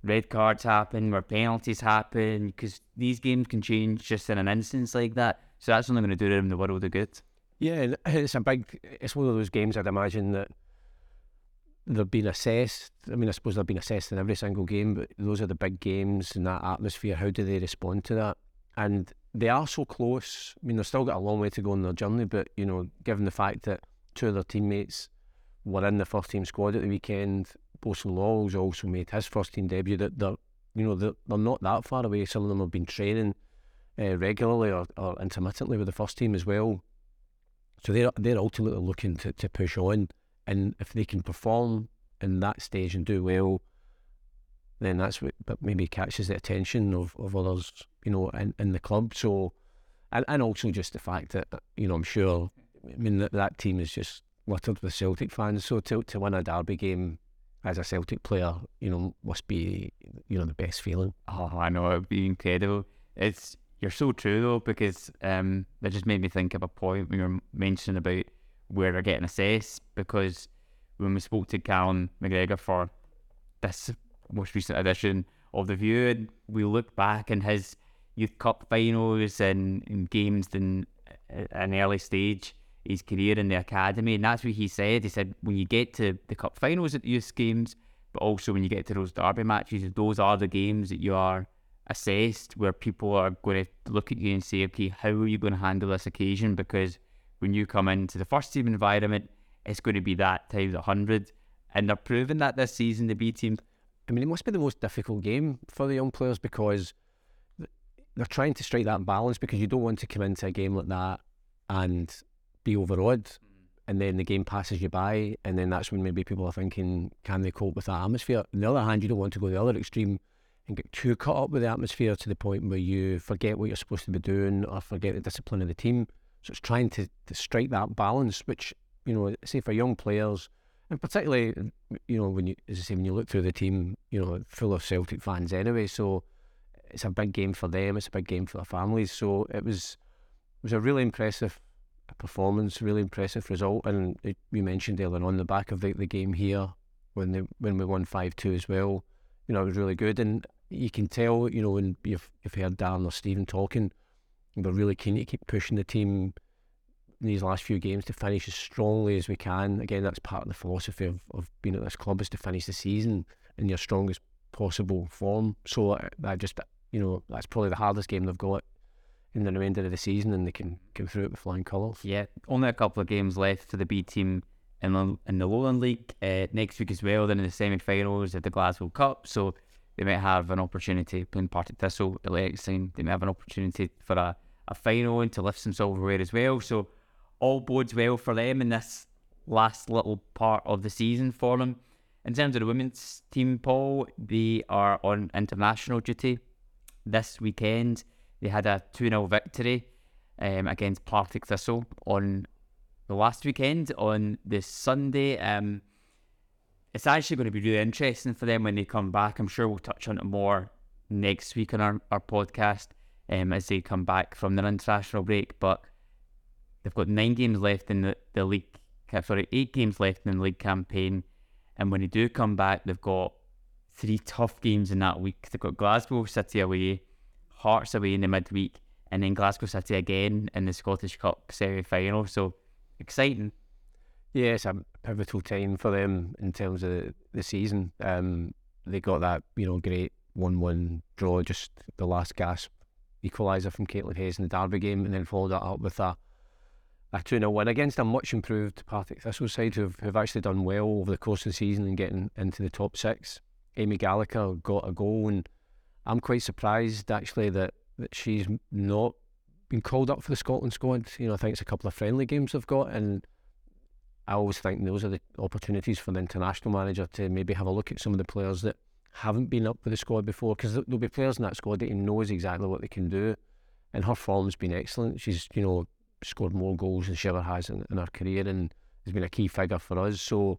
red cards happen, where penalties happen, because these games can change just in an instance like that. So that's only going to do them the world of good. Yeah, it's a big, it's one of those games I'd imagine that they've been assessed. I mean, I suppose they've been assessed in every single game, but those are the big games and that atmosphere. How do they respond to that? And they are so close. I mean, they've still got a long way to go on their journey, but you know, given the fact that two of their teammates were in the first team squad at the weekend, Bosun Lawal's also made his first team debut. That they're, you know, they're, they're not that far away. Some of them have been training uh, regularly or, or intermittently with the first team as well. So they're they're ultimately looking to, to push on, and if they can perform in that stage and do well, then that's what maybe catches the attention of, of others you know, in, in the club. So, and, and also just the fact that, you know, I'm sure, I mean, that, that team is just littered with Celtic fans. So to, to win a derby game as a Celtic player, you know, must be, you know, the best feeling. Oh, I know, it'd be incredible. It's, you're so true though, because um, that just made me think of a point you were mentioning about where they're getting assessed. Because when we spoke to Callum McGregor for this most recent edition of The View, and we look back in his youth cup finals and, and games in an early stage his career in the academy, and that's what he said. He said when you get to the cup finals at the youth games, but also when you get to those derby matches, those are the games that you are assessed, where people are going to look at you and say, okay, how are you going to handle this occasion? Because when you come into the first team environment, it's going to be that times a hundred, and they're proving that this season. The B team. I mean, it must be the most difficult game for the young players because they're trying to strike that balance because you don't want to come into a game like that and be overawed mm. and then the game passes you by and then that's when maybe people are thinking can they cope with that atmosphere on the other hand you don't want to go the other extreme and get too caught up with the atmosphere to the point where you forget what you're supposed to be doing or forget the discipline of the team so it's trying to, to strike that balance which you know say for young players and particularly you know when you as I say when you look through the team you know full of Celtic fans anyway so it's a big game for them. It's a big game for their families. So it was it was a really impressive performance, really impressive result. And it, mentioned earlier on the back of the, the game here when they when we won five two as well. You know, it was really good, and you can tell. You know, when you've you've heard Dan or Stephen talking, we're really keen to keep pushing the team in these last few games to finish as strongly as we can. Again, that's part of the philosophy of, of being at this club is to finish the season in your strongest possible form. So I just, you know, that's probably the hardest game they've got in the remainder of the season, and they can come through it with flying colours. Yeah, only a couple of games left for the B team in the, in the Lowland League uh, next week as well. Then in the semi-finals of the Glasgow Cup, so they might have an opportunity playing Partick Thistle time. They might have an opportunity for a, a final and to lift some silverware as well. So all bodes well for them in this last little part of the season for them. In terms of the women's team, Paul, they are on international duty this weekend. They had a 2 0 victory um, against Partick Thistle on the last weekend on this Sunday. Um, it's actually going to be really interesting for them when they come back. I'm sure we'll touch on it more next week on our, our podcast um, as they come back from their international break. But they've got nine games left in the, the league, sorry, eight games left in the league campaign. And when they do come back, they've got three tough games in that week. They've got Glasgow City away, Hearts away in the midweek, and then Glasgow City again in the Scottish Cup semi final. So exciting. It's a pivotal time for them in terms of the season. Um, they got that, you know, great 1 1 draw, just the last gasp equaliser from Caitlin Hayes in the Derby game, and then followed that up with a a 2 0 win against a much improved Partick Thistle side who've, who've actually done well over the course of the season and getting into the top six. Amy Gallagher got a goal, and I'm quite surprised actually that, that she's not been called up for the Scotland squad. You know, I think it's a couple of friendly games they've got, and I always think those are the opportunities for the international manager to maybe have a look at some of the players that haven't been up with the squad before, because there'll be players in that squad that he knows exactly what they can do, and her form's been excellent. She's, you know, scored more goals than she ever has in, in her career, and has been a key figure for us. So,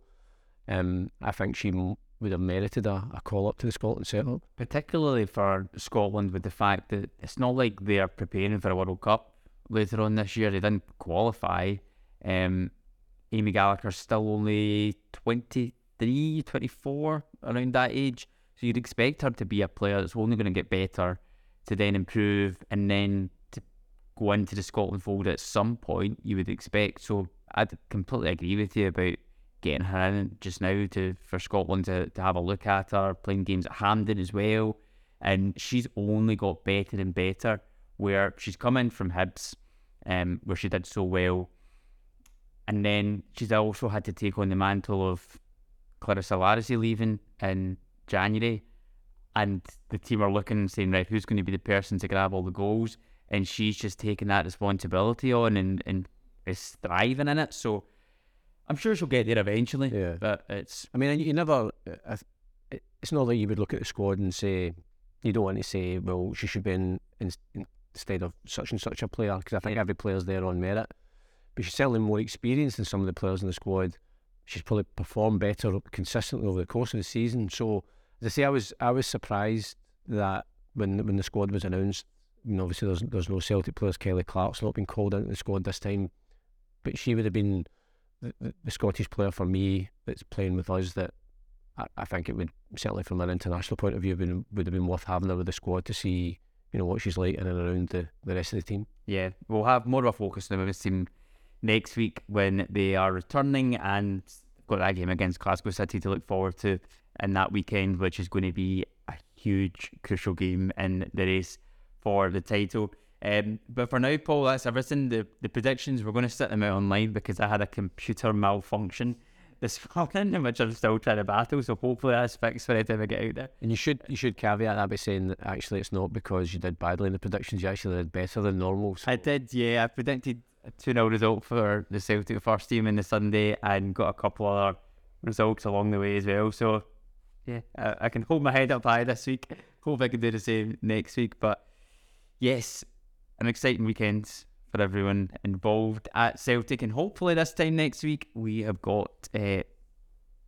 um, I think she would have merited a, a call up to the Scotland setup. Particularly for Scotland, with the fact that it's not like they're preparing for a World Cup later on this year. They didn't qualify. Um, Amy Gallagher's still only 23, 24, around that age. So you'd expect her to be a player that's only going to get better to then improve and then to go into the Scotland fold at some point, you would expect. So I'd completely agree with you about getting her in just now to for Scotland to, to have a look at her, playing games at Hampden as well. And she's only got better and better where she's come in from Hibs, um, where she did so well. And then she's also had to take on the mantle of Clarissa Larisey leaving in January. And the team are looking and saying, right, who's going to be the person to grab all the goals? And she's just taking that responsibility on and, and is thriving in it. So I'm sure she'll get there eventually. Yeah. But it's. I mean, you never. Uh, it's not like you would look at the squad and say, you don't want to say, well, she should be in, in instead of such and such a player, because I think every player's there on merit. But she's certainly more experienced than some of the players in the squad. She's probably performed better consistently over the course of the season. So, as I say, I was I was surprised that when when the squad was announced, you know, obviously there's there's no Celtic players. Kelly Clark's not been called into the squad this time, but she would have been the, the, the Scottish player for me that's playing with us that I, I think it would certainly from an international point of view been, would have been worth having her with the squad to see you know what she's like in and around the, the rest of the team. Yeah, we'll have more of a focus on the women's team next week when they are returning and got that game against Glasgow City to look forward to in that weekend, which is going to be a huge, crucial game in the race for the title. Um, but for now, Paul, that's everything. The the predictions we're going to set them out online because I had a computer malfunction this morning, which I'm still trying to battle. So hopefully that's fixed by the time I get out there. And you should you should caveat that by saying that actually it's not because you did badly in the predictions. You actually did better than normal. So. I did, yeah. I predicted 2 0 result for the Celtic first team in the Sunday and got a couple other results along the way as well. So, yeah, I, I can hold my head up high this week. Hope I can do the same next week. But yes, an exciting weekend for everyone involved at Celtic. And hopefully, this time next week, we have got uh,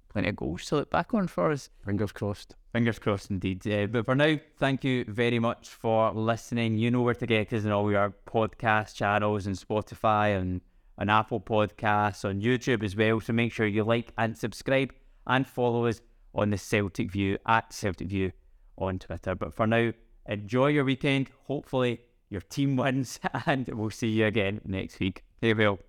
plenty of goals to look back on for us. Fingers crossed. Fingers crossed indeed. Uh, but for now, thank you very much for listening. You know where to get us in all our podcast channels and Spotify and on Apple Podcasts, on YouTube as well. So make sure you like and subscribe and follow us on the Celtic View at Celtic View on Twitter. But for now, enjoy your weekend. Hopefully, your team wins, and we'll see you again next week. Farewell.